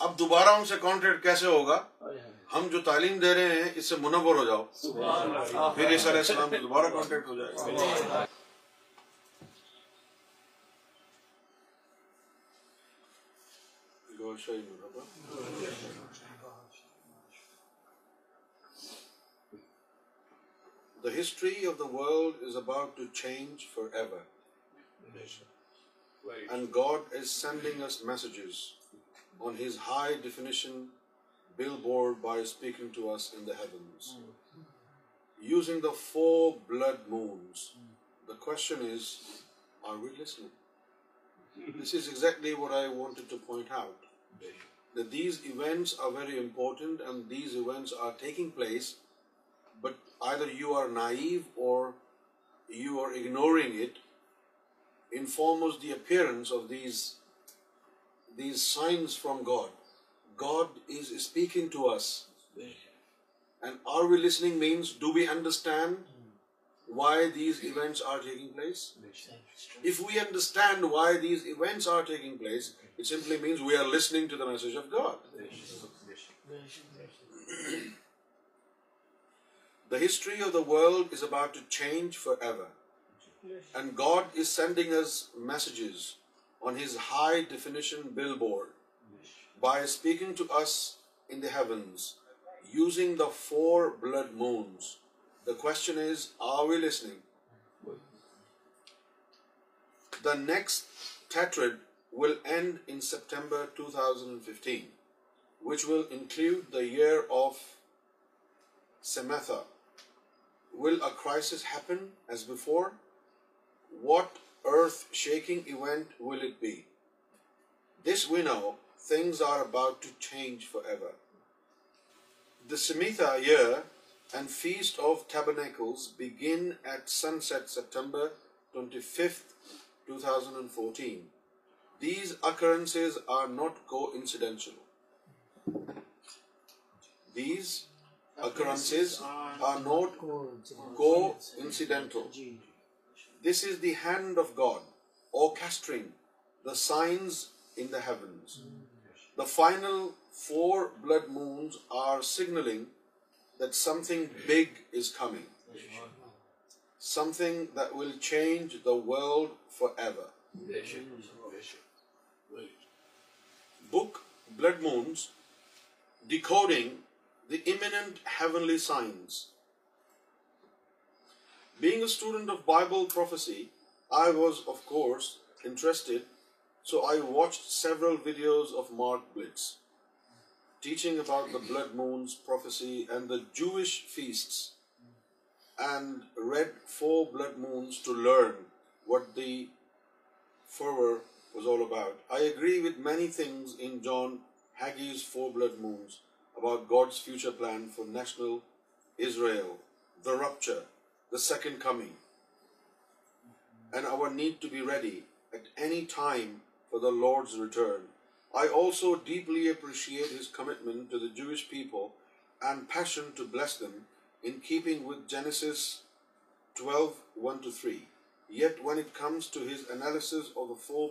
اب دوبارہ ان سے کانٹیکٹ کیسے ہوگا ہم جو تعلیم دے رہے ہیں اس سے منور ہو جاؤ پھر عیسی علیہ السلام دوبارہ کانٹیکٹ ہو جائے the history of the world is about to change forever messages on his high definition billboard by speaking to us in heavens using the four blood moons the con this is point out important and these events place but I there you are naive or you are ignoring it from God is speaking to us and are we listening and why these simply means we آرسنگ the ہریڈ is about change forever And God is sending us messages on His high-definition billboard by speaking to us in the heavens using the 4 blood moons. The question is, are we listening? The next tetrad will end in September 2015, which will include the year of Sematha. Will a crisis happen as before? What earth-shaking event will it be? This we know, things are about to change forever. The Shemitah year and Feast of Tabernacles begin at sunset September 25th, 2014. These occurrences are not coincidental. These occurrences are not coincidental. This is the hand of God orchestrating the signs in the heavens. The final 4 blood moons are signaling that something big is coming. Something that will change the world forever. Book Blood Moons, decoding the imminent heavenly signs. Future plan for national second coming four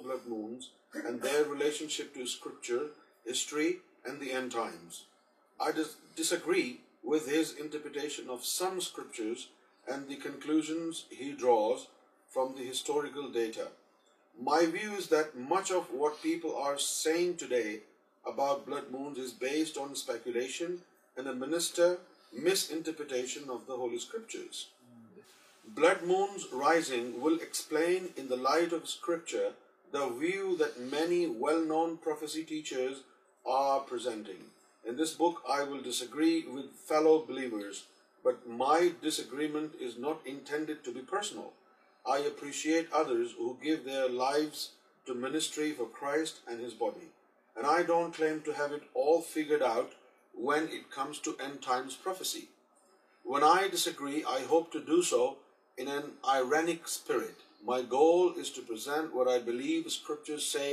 blood node relation and the conclusions he draws from the historical data. My view is that much of what people are saying today about blood moons is based on speculation and a minister misinterpretation of the holy scriptures. Blood moons rising will explain in the light of scripture the view that many well-known prophecy teachers are presenting. In this book, I will disagree with fellow believers. But my disagreement نوٹینڈیڈنشیٹرک my گولوٹ سی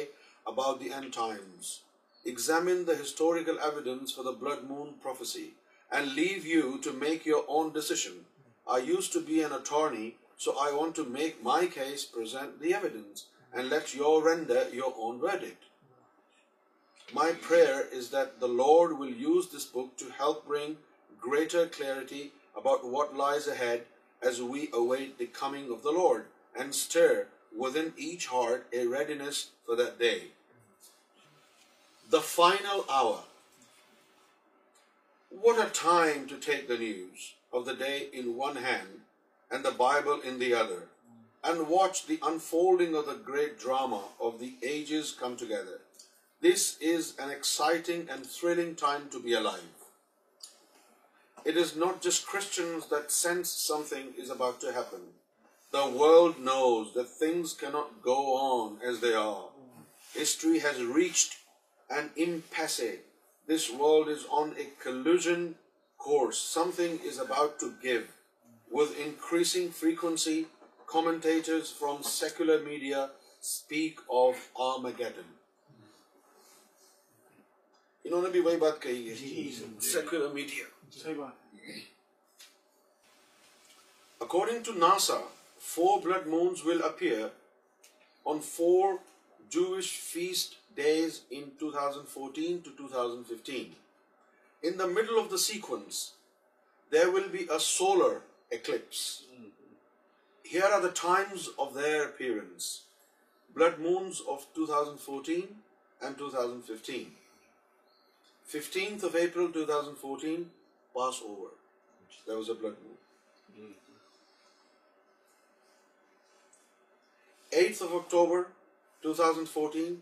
اباؤٹوریکل and leave you to make your own decision یورڈ my prayer will use this book to help bring greater clarity about what lies a we await the coming of the Lord and stir within each heart a readiness for they the final hour what a take the news of the day bill the other and what's great drama things key note go on has reached and this world is on a collision course. Something is about to give. With increasing frequency, commentators from secular media speak of Armageddon. انہوں نے بھی وہی بات کہی ہے secular media according to NASA four blood moons will appear on four Jewish feast days in 2014 to 2015. In the middle of the sequence, there will be a solar eclipse. Here are the times of their appearance. Blood moons of 2014 and 2015. 15th of April 2014, Passover. There was a blood moon. 8th of October 2014,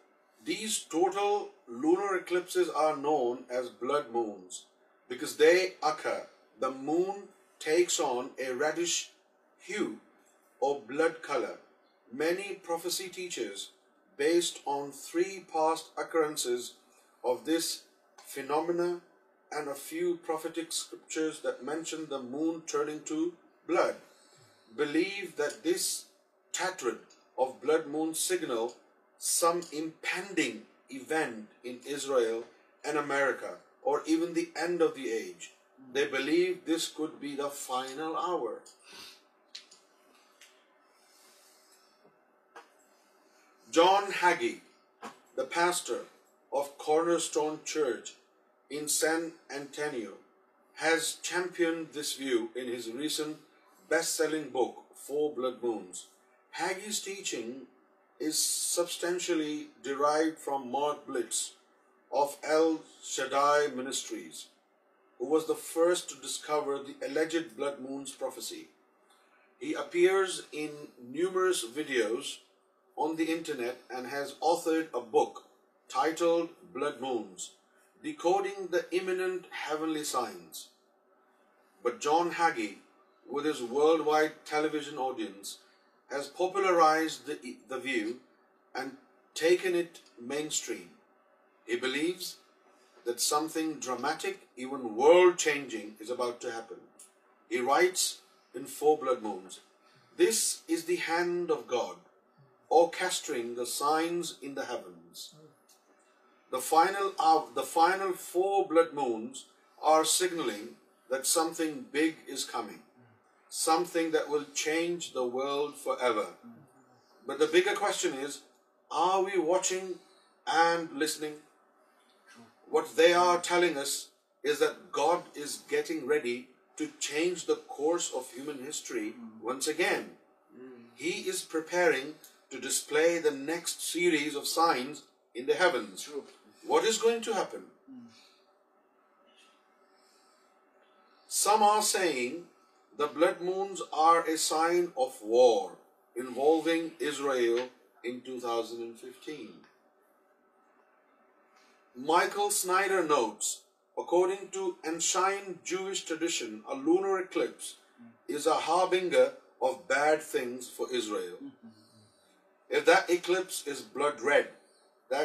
moon turning to blood blue this blood moon signal some in pending ایونٹلکا or سین اینٹینیو has champion this view Anas recent best selling book four blood moons Hagee's teaching first discover he اپنٹرنیٹ and has odd a book title blood مونسنگ that he signs because world wide television audience is ویوک interim heat something dramatics moons this is the hand of God اوسٹرنگ the signs the final of the final four blood moons are signal big is coming something will change forever but the bitching and listening what the are is داڈ is getting ready to change the course of human history once again he is پرائنس what is going to happening blood moons are a loops red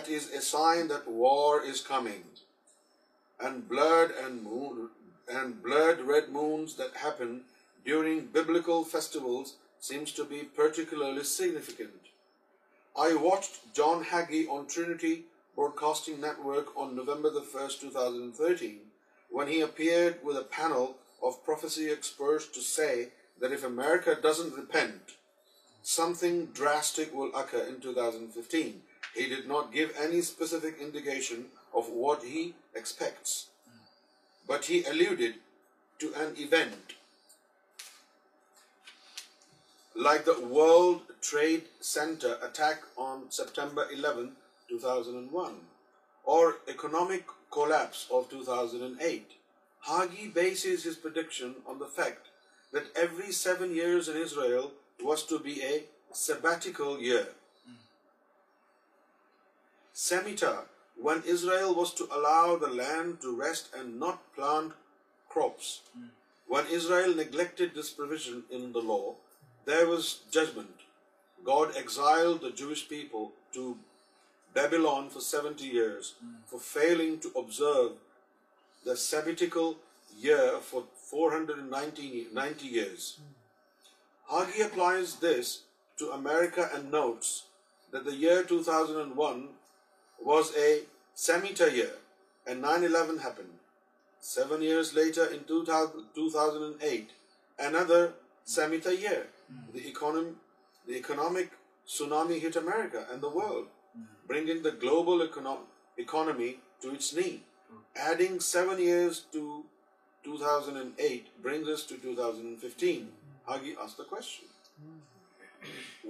this a سائنگ red مونسن during biblical festivals seems to be particularly significant. I watched John Hagee on Trinity Broadcasting Network on November the 1st, 2013, when he appeared with a panel of prophecy experts to say that if America doesn't repent, something drastic will occur in 2015. He did not give any specific indication of what he expects, but he alluded to an event like that trade سینٹربرڈ one or فیٹری سیونکل one Israel was to allow the land to rest not plant crops when Israel neglect this provision there was judgment. God exiled the Jewish people to Babylon for 70 years mm. for failing to observe the sabbatical year for 490 years. Mm. Hagi applies this to America and notes that the year 2001 was a Semita year and 9 11 happened. Seven years later, in 2000, 2008, another Semita year Mm. Global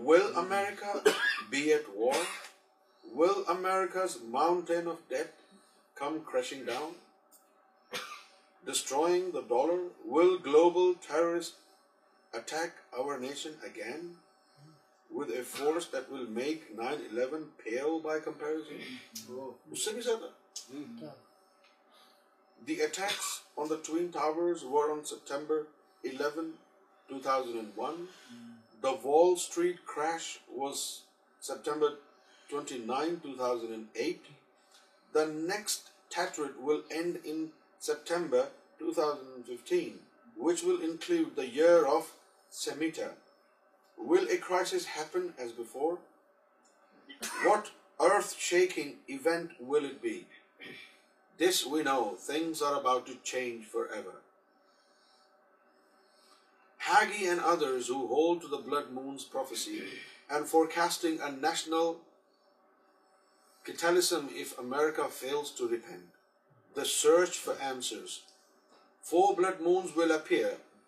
will America be at war will America mountain of debt come crushing down destroying the dollar will global attack our nation again with a force that will make 9-11 pale by comparison? The attacks on the Twin Towers were on September 11, 2001. The Wall Street crash was September 29, 2008. The next Tatrid will end in September 2015, which will include the year of Samita, will a crisis happen as before? What earth-shaking event will it be? This we know, things are about to change forever. Hagi and others who hold to the blood moon's prophecy and forecasting a national cataclysm if America fails to repent. The search for answers. 4 blood moons will appear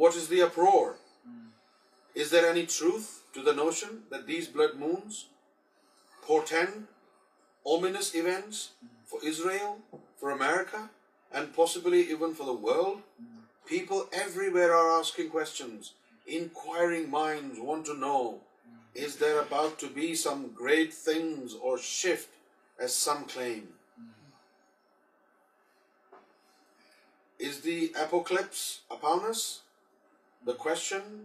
what is دور is there any truth to the notion for America world people everywhere want to know is there about to be some great thing or shift some تھوکلس question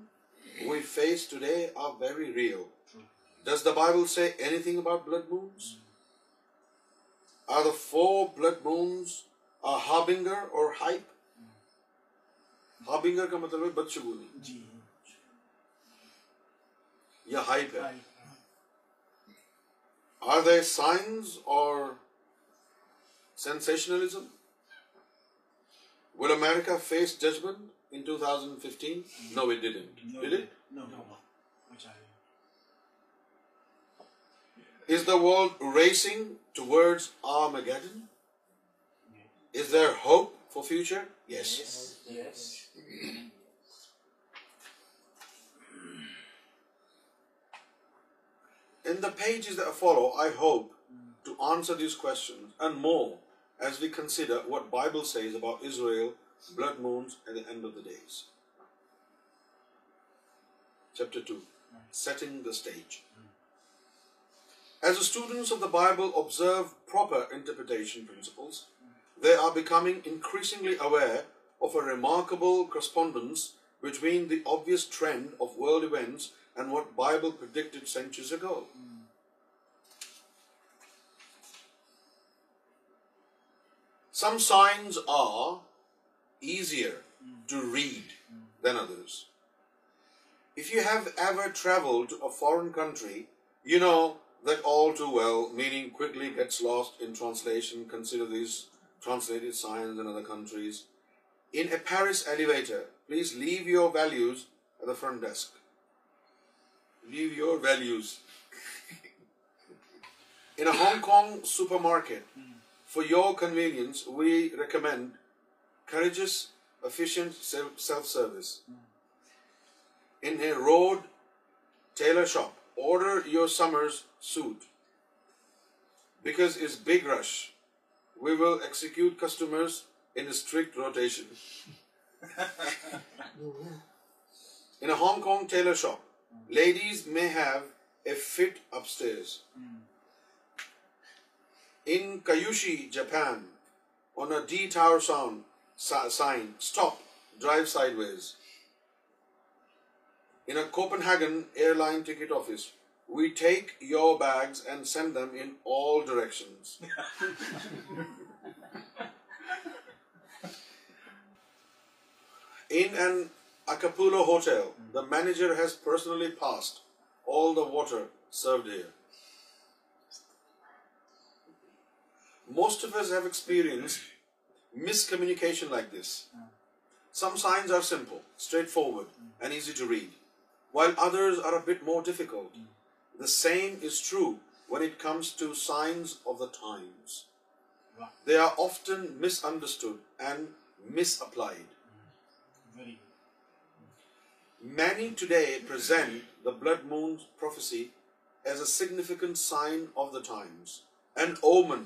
we face today a very rare does the Bible say anything about blood moons are the four blood moons a harbinger اور hype ہابنگر کا مطلب ہے بچ بولی جی یا hype ہے are the signs or sensationalism will America face judgment not racing I hope to answer these کو blood moons at the day اویئرس between this world event what bibles are foreign country you know that all to view مینگلی gets لاسٹرشن consider please leave your well desk leave your well in Hong Kong supermarket for your convenience we recommend efficient self service انوڈ tailor shop order your summer suit because big rush we will ایکسیکسٹمر street rotation a Hong Kong tailor shop ladies میں have a fit up انوشی Japan D tower song sign, stop, drive sideways. In a Copenhagen airline ticket office, we take your bags and send them in all directions. In an Acapulco hotel, the manager has personally passed all the water served here. Most of us have experienced miscommunication like this some signs forward easy to read while ڈیفکلٹنسرسٹ and many today per blood moons as a significant sign of the times and اومنگ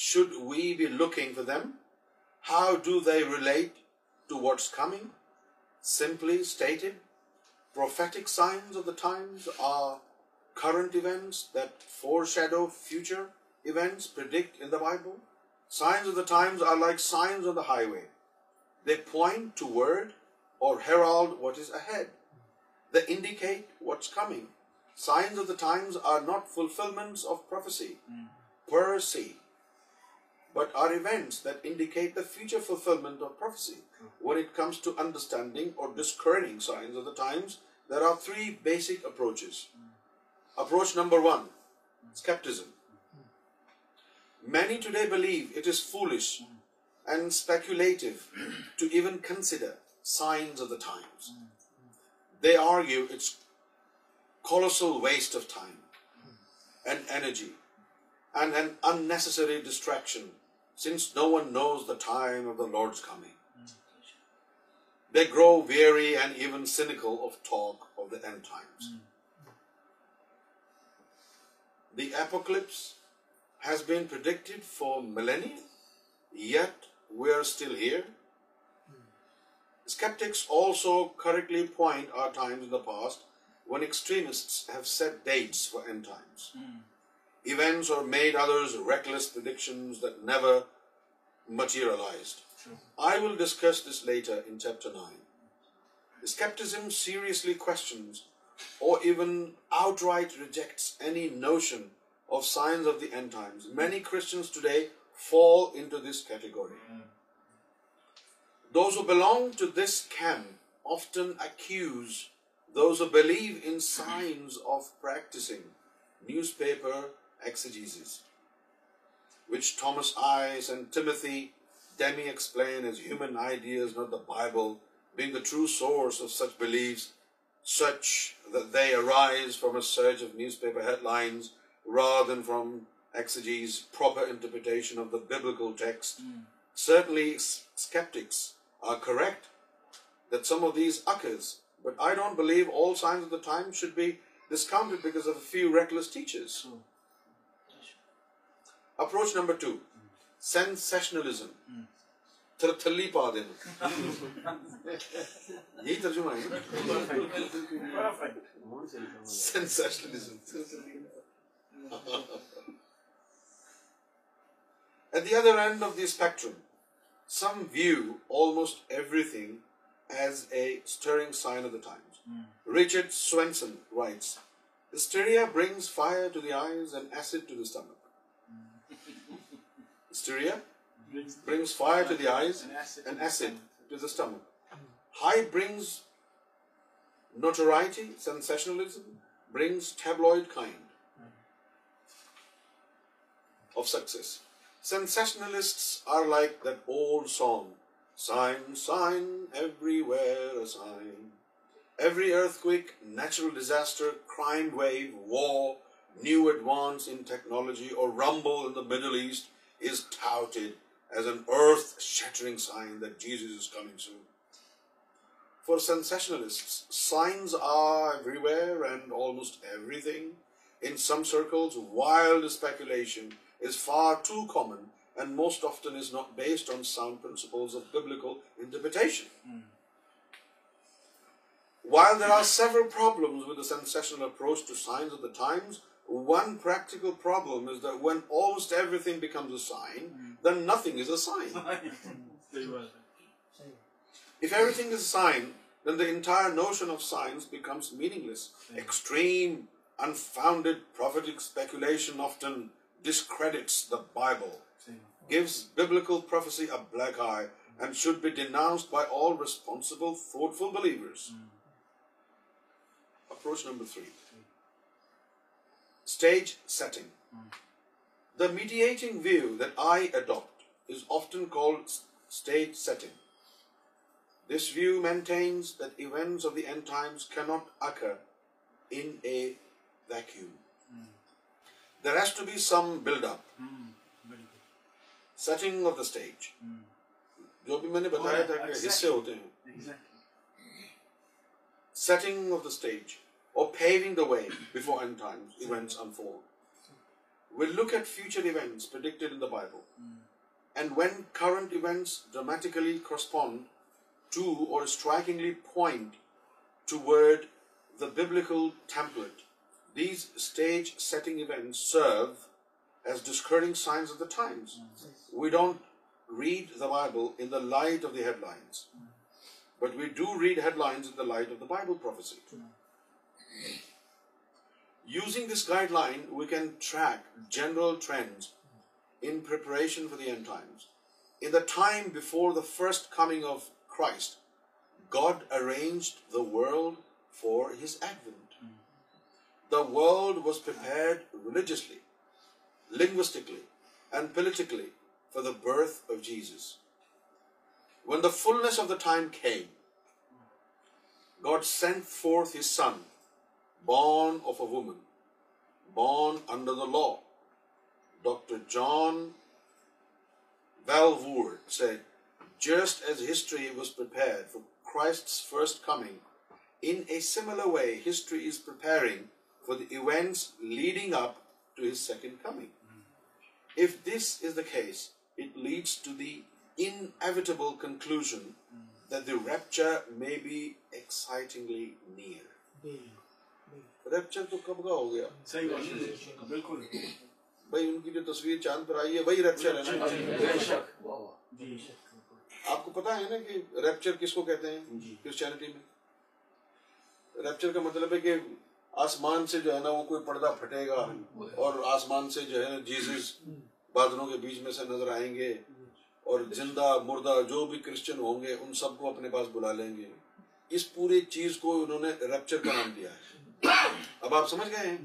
شی لوکیم how do they relates futures they are گیوسو ویسٹری distraction since no one knows the time the grow very the epochal for میل yet we are still here escape also correctly point one extremist follows of practice newspaper exegesis, which Thomas Ives and Timothy Demi explain as human ideas, not the Bible, being the true source of such beliefs, such that they arise from a surge of newspaper headlines rather than from exegesis, proper interpretation of the biblical text. Mm. Certainly, skeptics are correct that some of these occurs, but I don't believe all signs of the time should be discounted because of a few reckless teachers. Mm. Approach number two sensationalism تھرتھلی پا دینا یہی ترجمہ ہے sensationalism at the other end of the spectrum some view almost everything as a string sign of the time Richard Swenson writes hysteria brings fire to the eyes and acid to the stomach brings fire to the آئیزمک high brings notoriety sensational brings are like دولڈ song sign sign where every earth cultural ڈیزاسٹرائم view وا new advance in technology or رامبول Middle East is touted as an earth-shattering sign that Jesus is coming soon. For sensationalists, signs are everywhere and almost everything. In some circles, wild speculation is far too common and most often is not based on sound principles of biblical interpretation. Mm. While there are several problems with the sensational approach to signs of the times, ونٹیکل problems by all responsible fruitful believers approach number three mediating view that I adapt is often کو not occur week these to be some build up setting of the stage جو بھی میں نے بتایا تھا کس سے ہوتے ہیں setting of the stage or paving the way before end times events unfold. We look at future events predicted in the Bible. And when current events dramatically correspond to or strikingly point toward the biblical template, these stage setting events serve as discerning signs of the times. We don't read the Bible in the light of the headlines. But we do read headlines in the light of the Bible prophecy. Yeah. Using this guideline, we can track general trends in preparation for the end times. In the time before the first coming of Christ, God arranged the world for his advent. The world was prepared religiously, linguistically, and politically for the birth of Jesus. When the fullness of the time came, God sent forth his Son born of a woman born under law ہریئربل کنکلوژ دیپچر may be ایسائی near rapture تو کب کا ہو گیا بالکل بھائی ان کی جو تصویر چاند پر آئی ہے وہی ریپچر ہے جی، جی، جی۔ آپ کو پتا ہے نا کہ ریپچر کس کو کہتے ہیں کرسچینٹی میں ریپچر کا مطلب ہے کہ آسمان سے جو ہے نا وہ کوئی پردہ پھٹے گا اور آسمان سے جو ہے نا جیزس بادلوں کے بیچ میں سے نظر آئیں گے اور زندہ مردہ جو بھی کرسچن ہوں گے ان سب کو اپنے پاس بلا لیں گے اس پوری چیز کو انہوں نے ریپچر کا نام دیا ہے اب آپ سمجھ گئے ہیں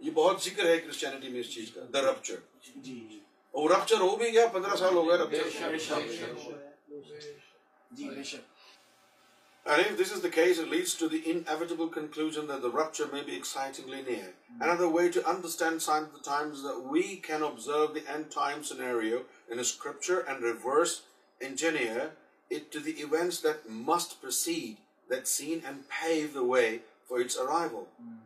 یہ بہت ذکر ہے کرسچینٹی میں اس چیز کا دا رپچر اور رپچر ہو بھی گیا پندرہ سال ہو گئے rapture And if this is the case, it leads to the inevitable conclusion that the rupture may be excitingly near. Mm-hmm. Another way to understand signs of the times is that we can observe the end time scenario in a scripture and reverse engineer it to the events that must precede that scene and pave the way for its arrival. Mm.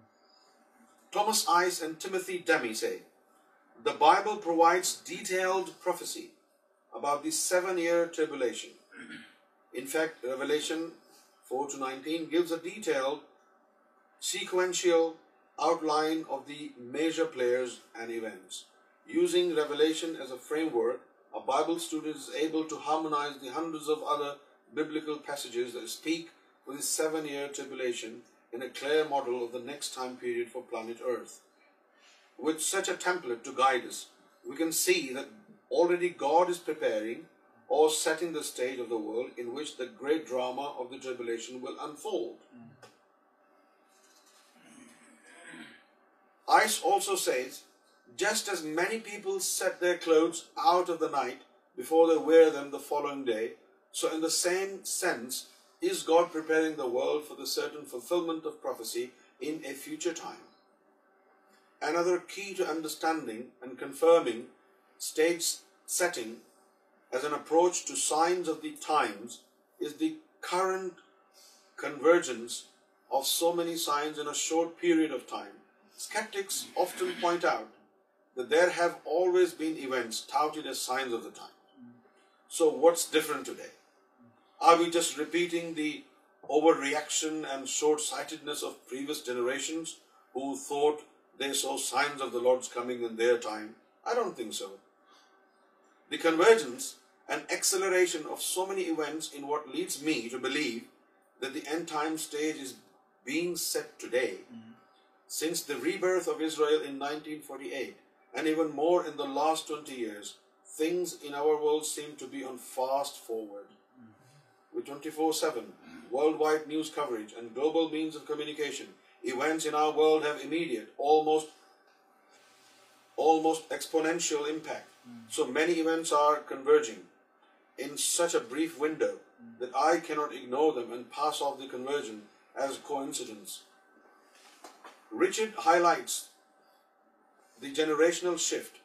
Thomas Ice and Timothy Demi say, The Bible provides detailed prophecy about the seven-year tribulation. In fact, Revelation 4 to 19 gives a detailed sequential outline of the major players and events. Using Revelation as a framework, a Bible student is able to harmonize the hundreds of other biblical passages that speak seven year model period four plant see دلریڈی God داڈ the great drama tribulation just as many people set that out of the night before دنوئنگ day so in same sense is God preparing the world for the certain fulfillment of prophecy in a future time? Another key to understanding and confirming stage setting as an approach to signs of the times is the current convergence of so many signs in a short period of time. Skeptics often point out that there have always been events touted as signs of the time. So what's different today? Are we just repeating رائی lights the generation shift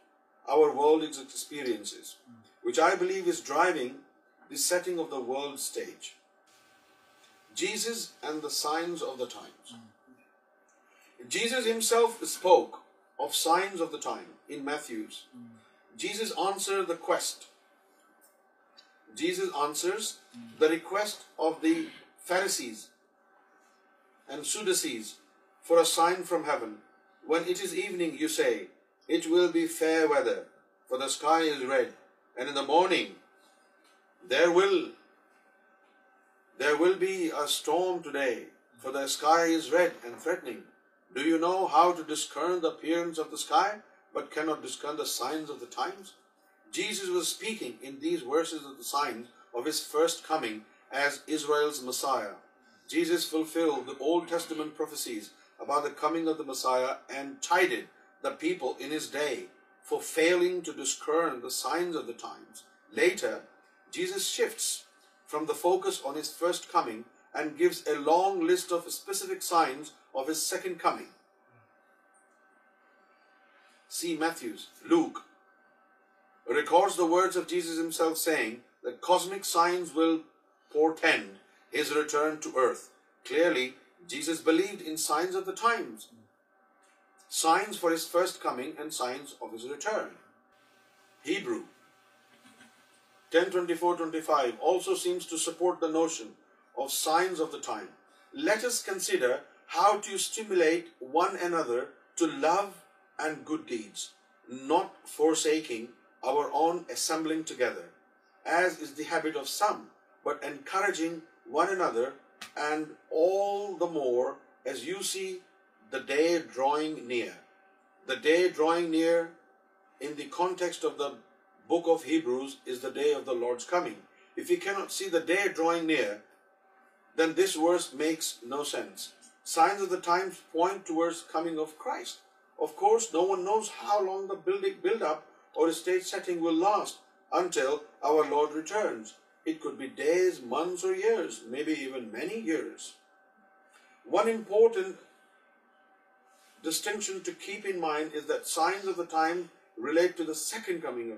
is driving setting of the world stage Jesus is and the science Jesus is help spoke of signs of the time Jesus is answer آنسرسٹ of the Pharisees for a sign from heaven when it is evening you say will be fair weather for the sky morning مسایا and the people شرام the focus list آفکنڈ see میتھ record com science return he more you see the day drawing near the day drawing near in دونٹیکسٹ of the book آفروز how long اپٹنگ ونپورٹنٹ distinction relate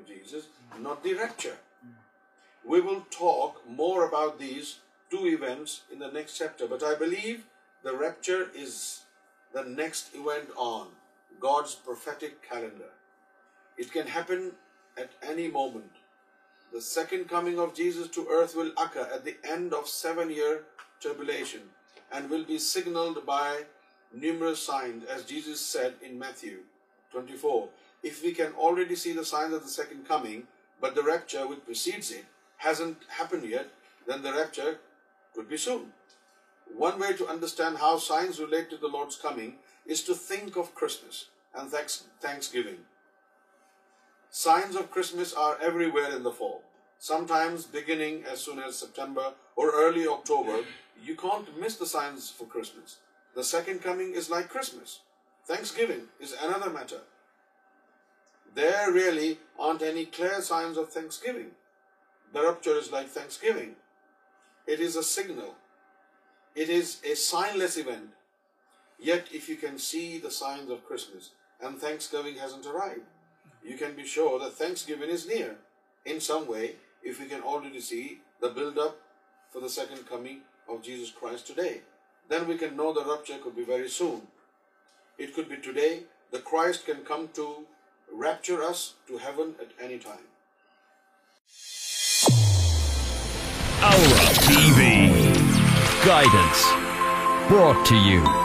Jesus نوٹر we will talk موراؤٹ cheap can ہیپنٹ second coming of Jesus to earth well at the end of seven year will be signal for second coming بٹرسٹینڈ how science relates اور early اکٹوبرس لائکسر second coming Jesus today know the rapture rapture us to heaven at any time. Aura TV Guidance, brought to you